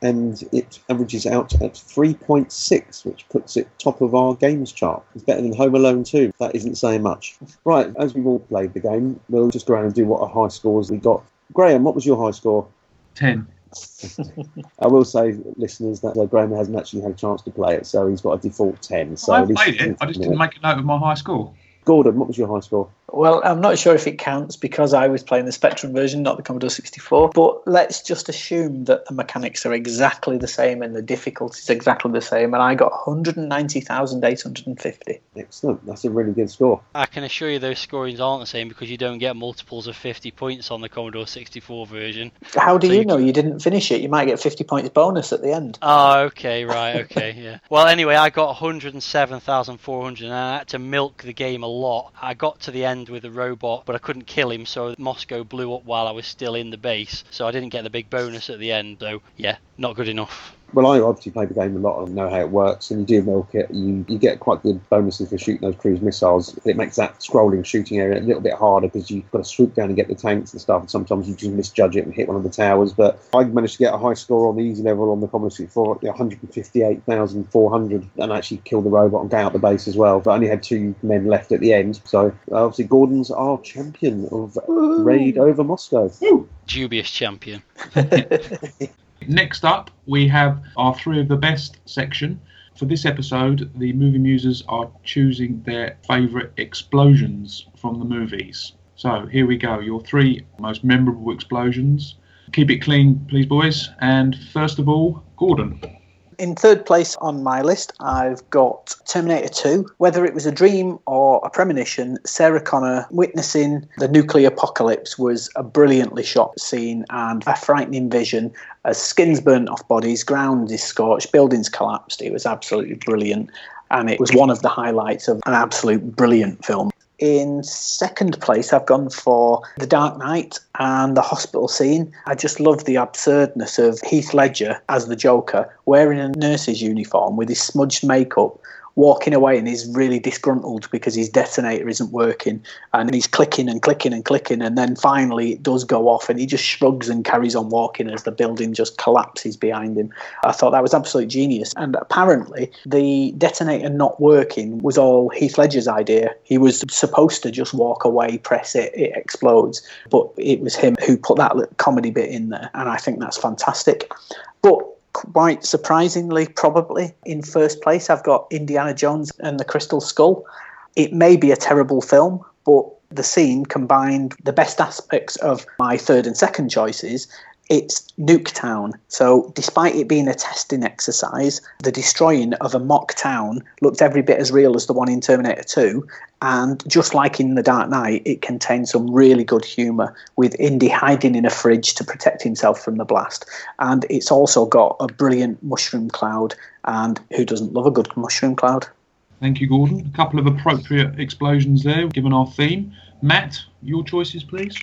and it averages out at 3.6, which puts it top of our games chart. It's better than Home Alone 2. That isn't saying much. Right, as we've all played the game, we'll just go around and do what our high scores we got. Graham, what was your high score? 10. I will say, listeners, that uh, Graham hasn't actually had a chance to play it, so he's got a default 10. So I played it, I just didn't make a note of my high score. Gordon, what was your high score? Well, I'm not sure if it counts because I was playing the Spectrum version, not the Commodore 64. But let's just assume that the mechanics are exactly the same and the difficulty is exactly the same. And I got 190,850. Excellent. That's a really good score. I can assure you those scorings aren't the same because you don't get multiples of 50 points on the Commodore 64 version. How do So you you know you didn't finish it? You might get 50 points bonus at the end. Oh, okay, right, okay, yeah. Well, anyway, I got 107,400 and I had to milk the game a lot. I got to the end with a robot, but I couldn't kill him, so Moscow blew up while I was still in the base, so I didn't get the big bonus at the end, so yeah, not good enough. Well, I obviously play the game a lot and know how it works, and you do milk it. You, you get quite good bonuses for shooting those cruise missiles. It makes that scrolling shooting area a little bit harder because you've got to swoop down and get the tanks and stuff, and sometimes you just misjudge it and hit one of the towers. But I managed to get a high score on the easy level on the Commodore 64, 158,400, and actually kill the robot and get out the base as well. But I only had two men left at the end, so obviously Gordon's our champion of Raid over Moscow. Dubious champion. Next up, we have our three of the best section. For this episode, the movie musers are choosing their favourite explosions from the movies. So here we go, your three most memorable explosions. Keep it clean, please, boys. And first of all, Gordon. In third place on my list, I've got Terminator 2. Whether it was a dream or a premonition, Sarah Connor witnessing the nuclear apocalypse was a brilliantly shot scene and a frightening vision as skins burnt off bodies, ground is scorched, buildings collapsed. It was absolutely brilliant. And it was one of the highlights of an absolute brilliant film. In second place, I've gone for The Dark Knight and the hospital scene. I just love the absurdness of Heath Ledger as the Joker, wearing a nurse's uniform with his smudged makeup, walking away and he's really disgruntled because his detonator isn't working and he's clicking and clicking and clicking and then finally it does go off and he just shrugs and carries on walking as the building just collapses behind him. I thought that was absolute genius and apparently the detonator not working was all Heath Ledger's idea. He was supposed to just walk away, press it, it explodes, but it was him who put that comedy bit in there and I think that's fantastic. But quite surprisingly, probably in first place, I've got Indiana Jones and the Crystal Skull. It may be a terrible film, but the scene combined the best aspects of my third and second choices. It's Nuketown. So, despite it being a testing exercise, the destroying of a mock town looked every bit as real as the one in Terminator 2. And just like in The Dark Knight, it contains some really good humour with Indy hiding in a fridge to protect himself from the blast. And it's also got a brilliant mushroom cloud. And who doesn't love a good mushroom cloud? Thank you, Gordon. A couple of appropriate explosions there, given our theme. Matt, your choices, please.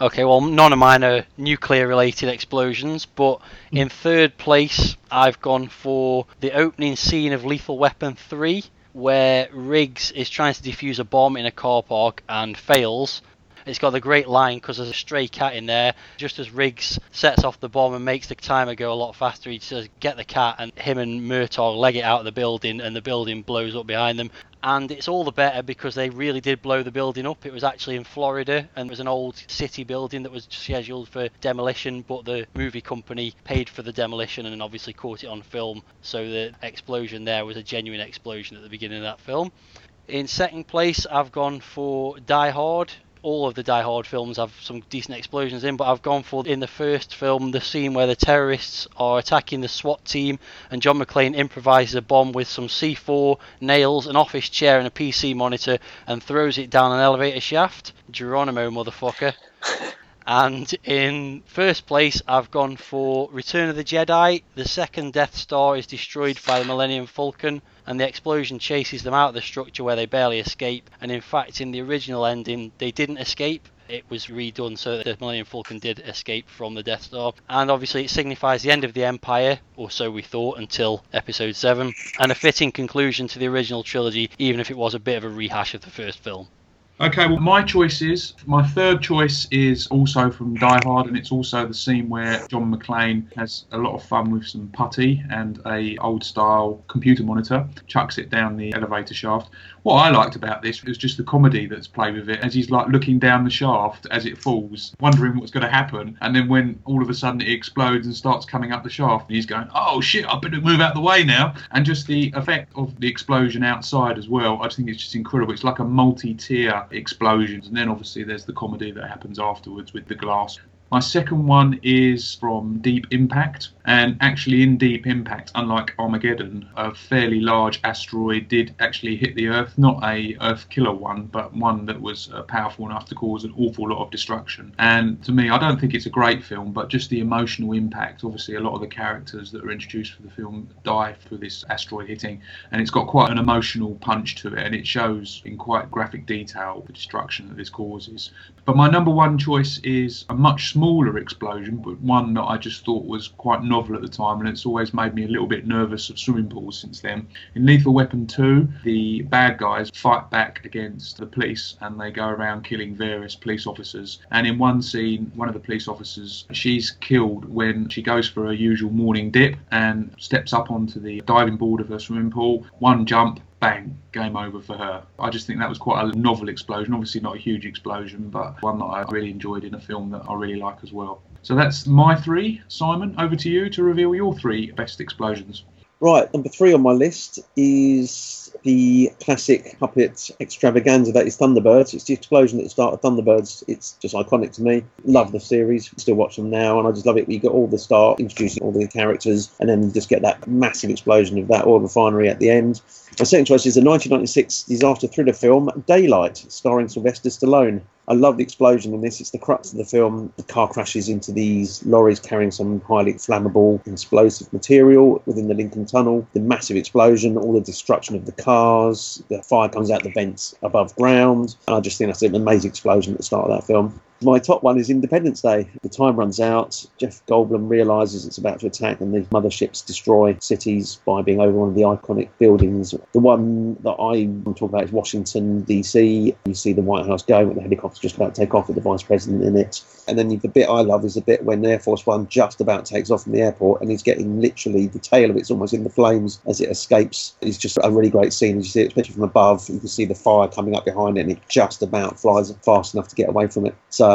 Okay, well, none of mine are nuclear related explosions, but hmm. in third place, I've gone for the opening scene of Lethal Weapon 3, where Riggs is trying to defuse a bomb in a car park and fails. It's got the great line because there's a stray cat in there. Just as Riggs sets off the bomb and makes the timer go a lot faster, he says, Get the cat, and him and Murtaugh leg it out of the building, and the building blows up behind them and it's all the better because they really did blow the building up. It was actually in Florida and it was an old city building that was scheduled for demolition, but the movie company paid for the demolition and obviously caught it on film. So the explosion there was a genuine explosion at the beginning of that film. In second place, I've gone for Die Hard all of the Die Hard films have some decent explosions in, but I've gone for in the first film the scene where the terrorists are attacking the SWAT team and John McClane improvises a bomb with some C4 nails, an office chair, and a PC monitor and throws it down an elevator shaft. Geronimo, motherfucker. And in first place, I've gone for Return of the Jedi. The second Death Star is destroyed by the Millennium Falcon, and the explosion chases them out of the structure where they barely escape. And in fact, in the original ending, they didn't escape. It was redone so that the Millennium Falcon did escape from the Death Star. And obviously, it signifies the end of the Empire, or so we thought until Episode 7, and a fitting conclusion to the original trilogy, even if it was a bit of a rehash of the first film. Okay, well, my choice is my third choice is also from Die Hard, and it's also the scene where John McClane has a lot of fun with some putty and a old style computer monitor, chucks it down the elevator shaft. What I liked about this was just the comedy that's played with it, as he's like looking down the shaft as it falls, wondering what's going to happen, and then when all of a sudden it explodes and starts coming up the shaft, he's going, "Oh shit, I better move out of the way now," and just the effect of the explosion outside as well. I just think it's just incredible. It's like a multi-tier explosion, and then obviously there's the comedy that happens afterwards with the glass. My second one is from Deep Impact, and actually in Deep Impact, unlike Armageddon, a fairly large asteroid did actually hit the Earth. Not a Earth killer one, but one that was uh, powerful enough to cause an awful lot of destruction. And to me, I don't think it's a great film, but just the emotional impact. Obviously, a lot of the characters that are introduced for the film die for this asteroid hitting, and it's got quite an emotional punch to it, and it shows in quite graphic detail the destruction that this causes. But my number one choice is a much smaller explosion, but one that I just thought was quite novel at the time, and it's always made me a little bit nervous of swimming pools since then. In Lethal Weapon 2, the bad guys fight back against the police and they go around killing various police officers. And in one scene, one of the police officers, she's killed when she goes for her usual morning dip and steps up onto the diving board of her swimming pool. One jump, bang, game over for her. I just think that was quite a novel explosion. Obviously, not a huge explosion, but one that I really enjoyed in a film that I really like as well. So that's my three. Simon, over to you to reveal your three best explosions. Right, number three on my list is the classic puppet extravaganza that is Thunderbirds. It's the explosion at the start of Thunderbirds. It's just iconic to me. Love the series. Still watch them now, and I just love it. You get all the start, introducing all the characters, and then just get that massive explosion of that oil refinery at the end. My second choice is a 1996 disaster thriller film, Daylight, starring Sylvester Stallone. I love the explosion in this. It's the crux of the film. The car crashes into these lorries carrying some highly flammable, explosive material within the Lincoln Tunnel. The massive explosion, all the destruction of the cars, the fire comes out the vents above ground. And I just think that's an amazing explosion at the start of that film. My top one is Independence Day. The time runs out. Jeff Goldblum realizes it's about to attack, and the motherships destroy cities by being over one of the iconic buildings. The one that I want to talk about is Washington, D.C. You see the White House going with the helicopter just about to take off with the vice president in it. And then the bit I love is the bit when Air Force One just about takes off from the airport and he's getting literally the tail of it's almost in the flames as it escapes. It's just a really great scene. As you see it, especially from above, you can see the fire coming up behind it and it just about flies fast enough to get away from it. So,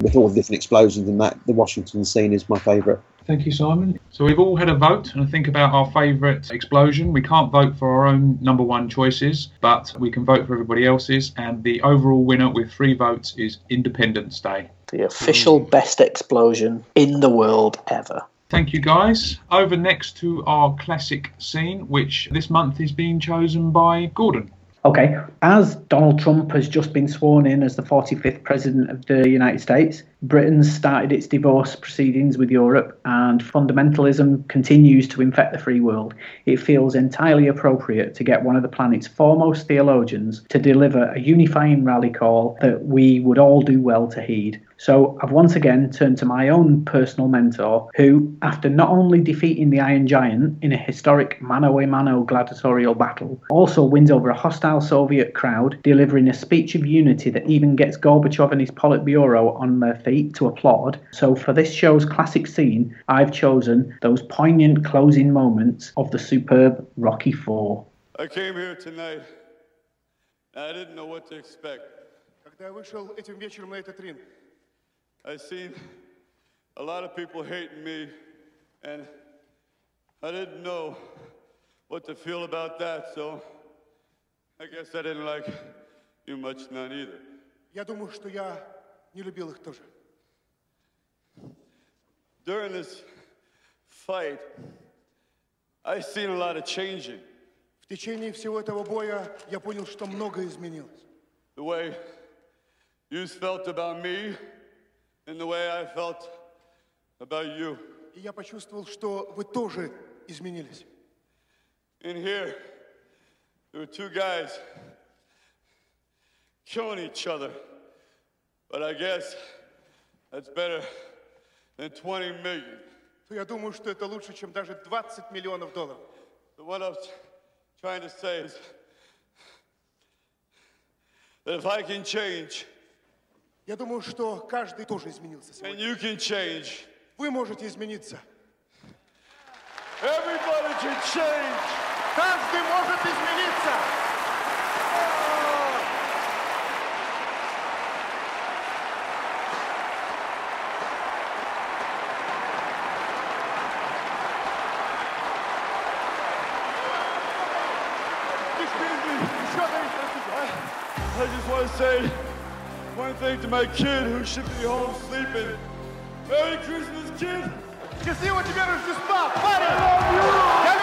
with all the different explosions and that, the Washington scene is my favourite. Thank you, Simon. So we've all had a vote and think about our favourite explosion. We can't vote for our own number one choices, but we can vote for everybody else's. And the overall winner with three votes is Independence Day. The official best explosion in the world ever. Thank you, guys. Over next to our classic scene, which this month is being chosen by Gordon. Okay, as Donald Trump has just been sworn in as the 45th President of the United States, Britain's started its divorce proceedings with Europe, and fundamentalism continues to infect the free world. It feels entirely appropriate to get one of the planet's foremost theologians to deliver a unifying rally call that we would all do well to heed. So I've once again turned to my own personal mentor, who, after not only defeating the Iron Giant in a historic mano a mano gladiatorial battle, also wins over a hostile Soviet crowd, delivering a speech of unity that even gets Gorbachev and his Politburo on their feet to applaud. So for this show's classic scene, I've chosen those poignant closing moments of the superb Rocky Four. I came here tonight. and I didn't know what to expect. Когда я вышел этим вечером на этот ринг, I seen a lot of people hating me, and I didn't know what to feel about that, so I guess I didn't like you much none either. я думаю, что я не любил их тоже. During this fight, I seen a lot of changing. В течение всего этого боя я понял, что многое изменилось. The way you felt about me and the way I felt about you. И я почувствовал, что вы тоже изменились. In here, there were two guys killing each other. But I guess that's better than 20 million. То я думаю, что это лучше, чем даже 20 миллионов долларов. So what I was trying to say is that if I can change, Я думаю, что каждый тоже изменился and сегодня. you can change, Вы можете измениться. everybody can change. Каждый может измениться. thing to my kid who should be home sleeping. Merry Christmas, kid! Because see what you got is just stop. Fight!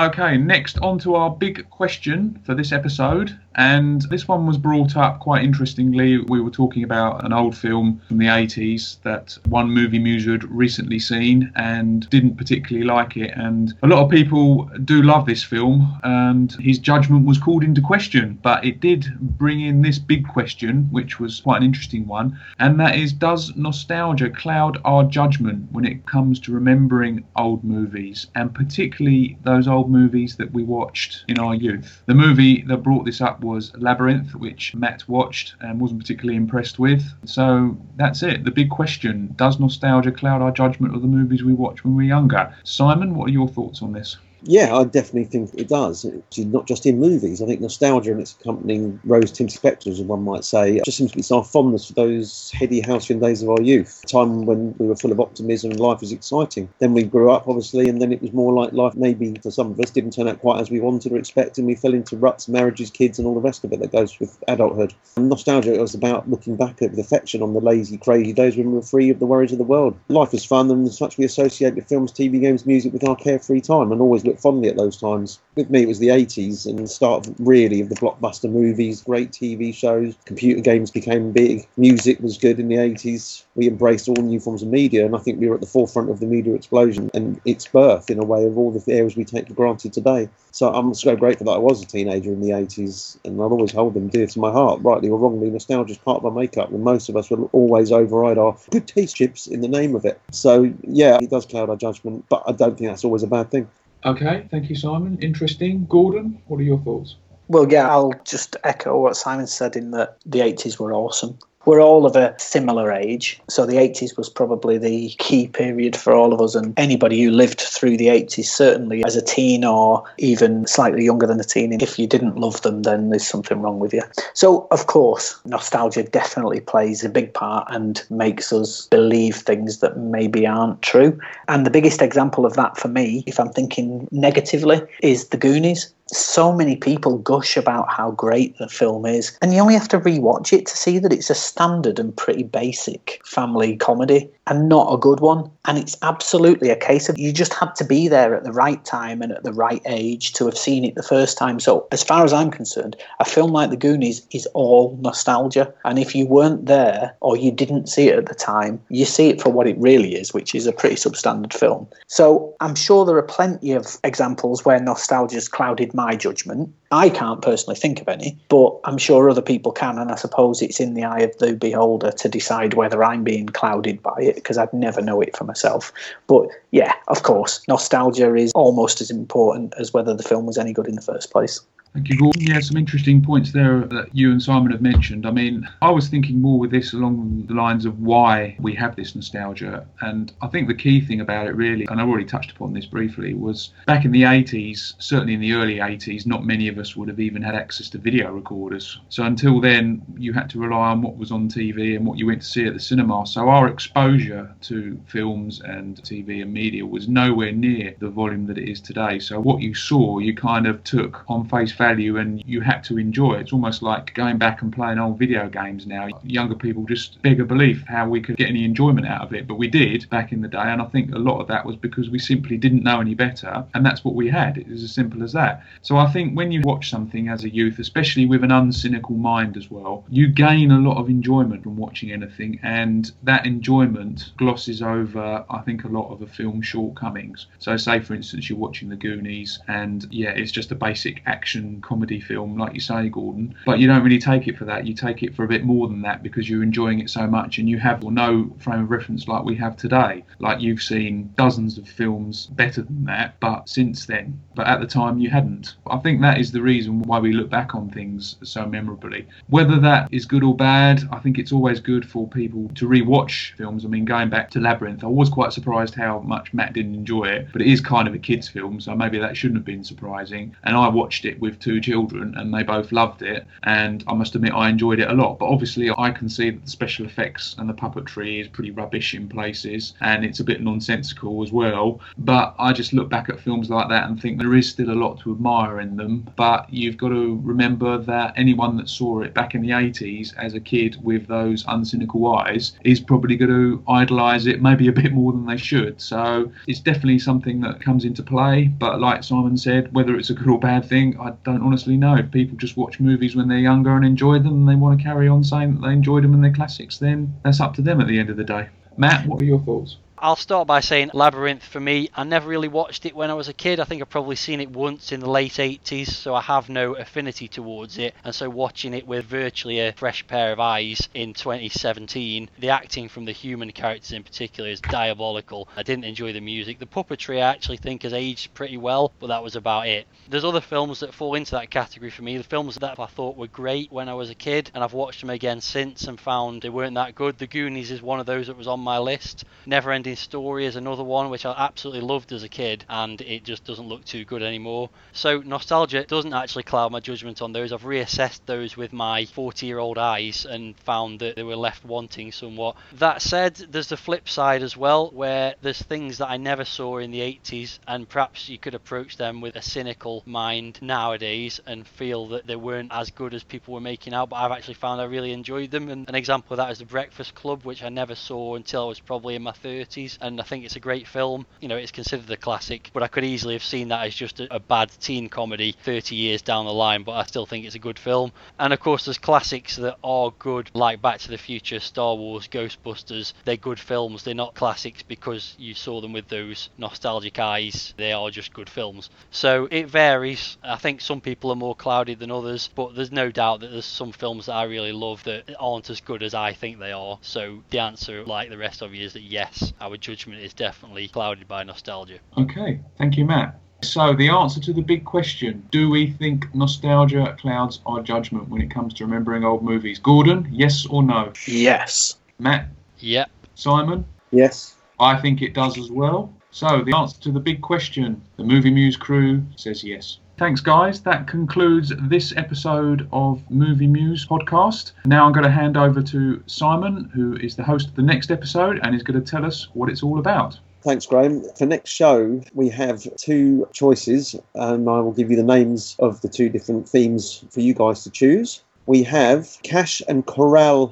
Okay, next on to our big question for this episode. And this one was brought up quite interestingly. We were talking about an old film from the 80s that one movie muse had recently seen and didn't particularly like it. And a lot of people do love this film, and his judgment was called into question. But it did bring in this big question, which was quite an interesting one. And that is Does nostalgia cloud our judgment when it comes to remembering old movies, and particularly those old movies that we watched in our youth? The movie that brought this up was Labyrinth, which Matt watched and wasn't particularly impressed with. So that's it. The big question Does nostalgia cloud our judgment of the movies we watch when we're younger? Simon, what are your thoughts on this? Yeah, I definitely think it does. It's not just in movies. I think nostalgia and its accompanying rose tinted spectres, as one might say, just seems to be our fondness for those heady halcyon days of our youth, a time when we were full of optimism and life was exciting. Then we grew up, obviously, and then it was more like life, maybe for some of us, didn't turn out quite as we wanted or expected. We fell into ruts, marriages, kids, and all the rest of it that goes with adulthood. And nostalgia was about looking back with affection on the lazy, crazy days when we were free of the worries of the world. Life was fun, and as such, we associate with films, TV games, music with our carefree time and always fondly at those times. With me, it was the 80s and the start of, really of the blockbuster movies, great TV shows, computer games became big, music was good in the 80s. We embraced all new forms of media, and I think we were at the forefront of the media explosion and its birth in a way of all the areas we take for granted today. So I'm so grateful that I was a teenager in the 80s, and I'll always hold them dear to my heart. Rightly or wrongly, nostalgia is part of our makeup, and most of us will always override our good taste chips in the name of it. So yeah, it does cloud our judgment, but I don't think that's always a bad thing. Okay, thank you, Simon. Interesting. Gordon, what are your thoughts? Well, yeah, I'll just echo what Simon said in that the 80s were awesome. We're all of a similar age, so the 80s was probably the key period for all of us, and anybody who lived through the 80s, certainly as a teen or even slightly younger than a teen, if you didn't love them, then there's something wrong with you. So, of course, nostalgia definitely plays a big part and makes us believe things that maybe aren't true. And the biggest example of that for me, if I'm thinking negatively, is The Goonies. So many people gush about how great the film is, and you only have to rewatch it to see that it's a standard and pretty basic family comedy and not a good one. And it's absolutely a case of you just had to be there at the right time and at the right age to have seen it the first time. So, as far as I'm concerned, a film like The Goonies is all nostalgia. And if you weren't there or you didn't see it at the time, you see it for what it really is, which is a pretty substandard film. So, I'm sure there are plenty of examples where nostalgia's clouded my judgment. I can't personally think of any, but I'm sure other people can. And I suppose it's in the eye of the beholder to decide whether I'm being clouded by it because I'd never know it for myself. But yeah, of course, nostalgia is almost as important as whether the film was any good in the first place. Thank you, Gordon. Yeah, some interesting points there that you and Simon have mentioned. I mean, I was thinking more with this along the lines of why we have this nostalgia. And I think the key thing about it, really, and I've already touched upon this briefly, was back in the 80s, certainly in the early 80s, not many of us would have even had access to video recorders. So until then, you had to rely on what was on TV and what you went to see at the cinema. So our exposure to films and TV and media was nowhere near the volume that it is today. So what you saw, you kind of took on face value and you had to enjoy it. It's almost like going back and playing old video games now. Younger people just beg a belief how we could get any enjoyment out of it, but we did back in the day, and I think a lot of that was because we simply didn't know any better, and that's what we had. It was as simple as that. So I think when you watch something as a youth, especially with an uncynical mind as well, you gain a lot of enjoyment from watching anything, and that enjoyment glosses over, I think, a lot of a film's shortcomings. So, say for instance, you're watching The Goonies, and yeah, it's just a basic action comedy film, like you say, Gordon. But you don't really take it for that. You take it for a bit more than that because you're enjoying it so much and you have no frame of reference like we have today. Like you've seen dozens of films better than that, but since then, but at the time you hadn't. I think that is the reason why we look back on things so memorably. Whether that is good or bad, I think it's always good for people to rewatch films. I mean, going back to Labyrinth, I was quite surprised how much Matt didn't enjoy it, but it is kind of a kids' film, so maybe that shouldn't have been surprising. And I watched it with two children and they both loved it. And I must admit I enjoyed it a lot. But obviously I can see that the special effects and the puppetry is pretty rubbish in places and it's a bit nonsensical as well. But I just look back at films like that and think there is still a lot to admire in them. But you've got to remember that anyone that saw it back in the 80s as a kid with those uncynical eyes is probably going to idolise it maybe a bit more than they should. So it's definitely something that comes into play. But like Simon said whether it's a good or bad thing I don't honestly know. If people just watch movies when they're younger and enjoy them and they want to carry on saying that they enjoyed them and they're classics, then that's up to them at the end of the day. Matt, what are your thoughts? I'll start by saying Labyrinth for me, I never really watched it when I was a kid. I think I've probably seen it once in the late 80s, so I have no affinity towards it. And so watching it with virtually a fresh pair of eyes in 2017, the acting from the human characters in particular is diabolical. I didn't enjoy the music. The puppetry I actually think has aged pretty well, but that was about it. There's other films that fall into that category for me. The films that I thought were great when I was a kid, and I've watched them again since and found they weren't that good. The Goonies is one of those that was on my list. Never Ending Story is another one which I absolutely loved as a kid, and it just doesn't look too good anymore. So nostalgia doesn't actually cloud my judgment on those. I've reassessed those with my 40-year-old eyes and found that they were left wanting somewhat. That said, there's the flip side as well, where there's things that I never saw in the 80s, and perhaps you could approach them with a cynical mind nowadays and feel that they weren't as good as people were making out. But I've actually found I really enjoyed them, and an example of that is The Breakfast Club, which I never saw until I was probably in my 30s, and I think it's a great film. You know, it's considered a classic, but I could easily have seen that as just a, a bad teen comedy 30 years down the line. But I still think it's a good film. And of course, there's classics that are good, like Back to the Future, Star Wars, Ghostbusters. They're good films. They're not classics because you saw them with those nostalgic eyes. They are just good films. So it varies. I think some people are more clouded than others, but there's no doubt that there's some films that I really love that aren't as good as I think they are. So the answer, like the rest of you, is that yes, our judgment is definitely clouded by nostalgia. Okay, thank you, Matt. So, the answer to the big question do we think nostalgia clouds our judgment when it comes to remembering old movies? Gordon, yes or no? Yes. Matt? Yep. Simon? Yes. I think it does as well. So, the answer to the big question the Movie Muse crew says yes. Thanks, guys. That concludes this episode of Movie Muse podcast. Now I'm going to hand over to Simon, who is the host of the next episode and is going to tell us what it's all about. Thanks, Graham. For next show, we have two choices, and I will give you the names of the two different themes for you guys to choose. We have Cash and Corral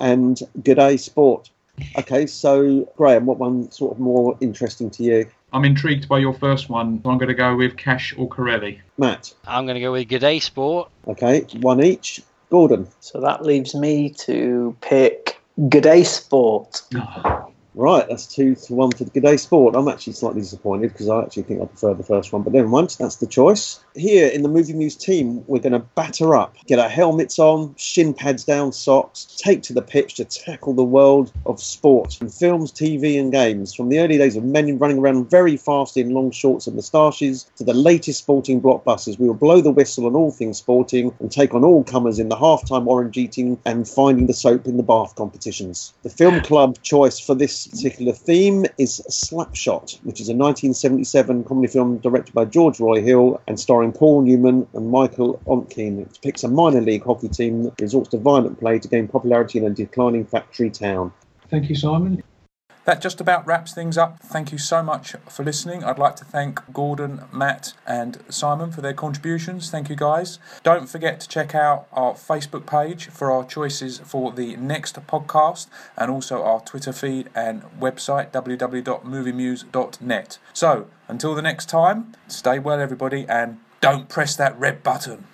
and G'day Sport. Okay, so Graham, what one sort of more interesting to you? I'm intrigued by your first one. So I'm going to go with Cash or Corelli. Matt. I'm going to go with G'day Sport. Okay, one each. Gordon. So that leaves me to pick G'day Sport. Right, that's two to one for the G'day Sport. I'm actually slightly disappointed because I actually think I prefer the first one, but never mind, that's the choice. Here in the Movie Muse team, we're going to batter up, get our helmets on, shin pads down, socks, take to the pitch to tackle the world of sport and films, TV, and games. From the early days of men running around very fast in long shorts and moustaches to the latest sporting blockbusters, we will blow the whistle on all things sporting and take on all comers in the halftime orange eating and finding the soap in the bath competitions. The film club choice for this particular theme is Slapshot, which is a 1977 comedy film directed by George Roy Hill and starring Paul Newman and Michael Ontkean. It depicts a minor league hockey team that resorts to violent play to gain popularity in a declining factory town. Thank you, Simon. That just about wraps things up. Thank you so much for listening. I'd like to thank Gordon, Matt, and Simon for their contributions. Thank you, guys. Don't forget to check out our Facebook page for our choices for the next podcast and also our Twitter feed and website www.moviemuse.net. So, until the next time, stay well, everybody, and don't press that red button.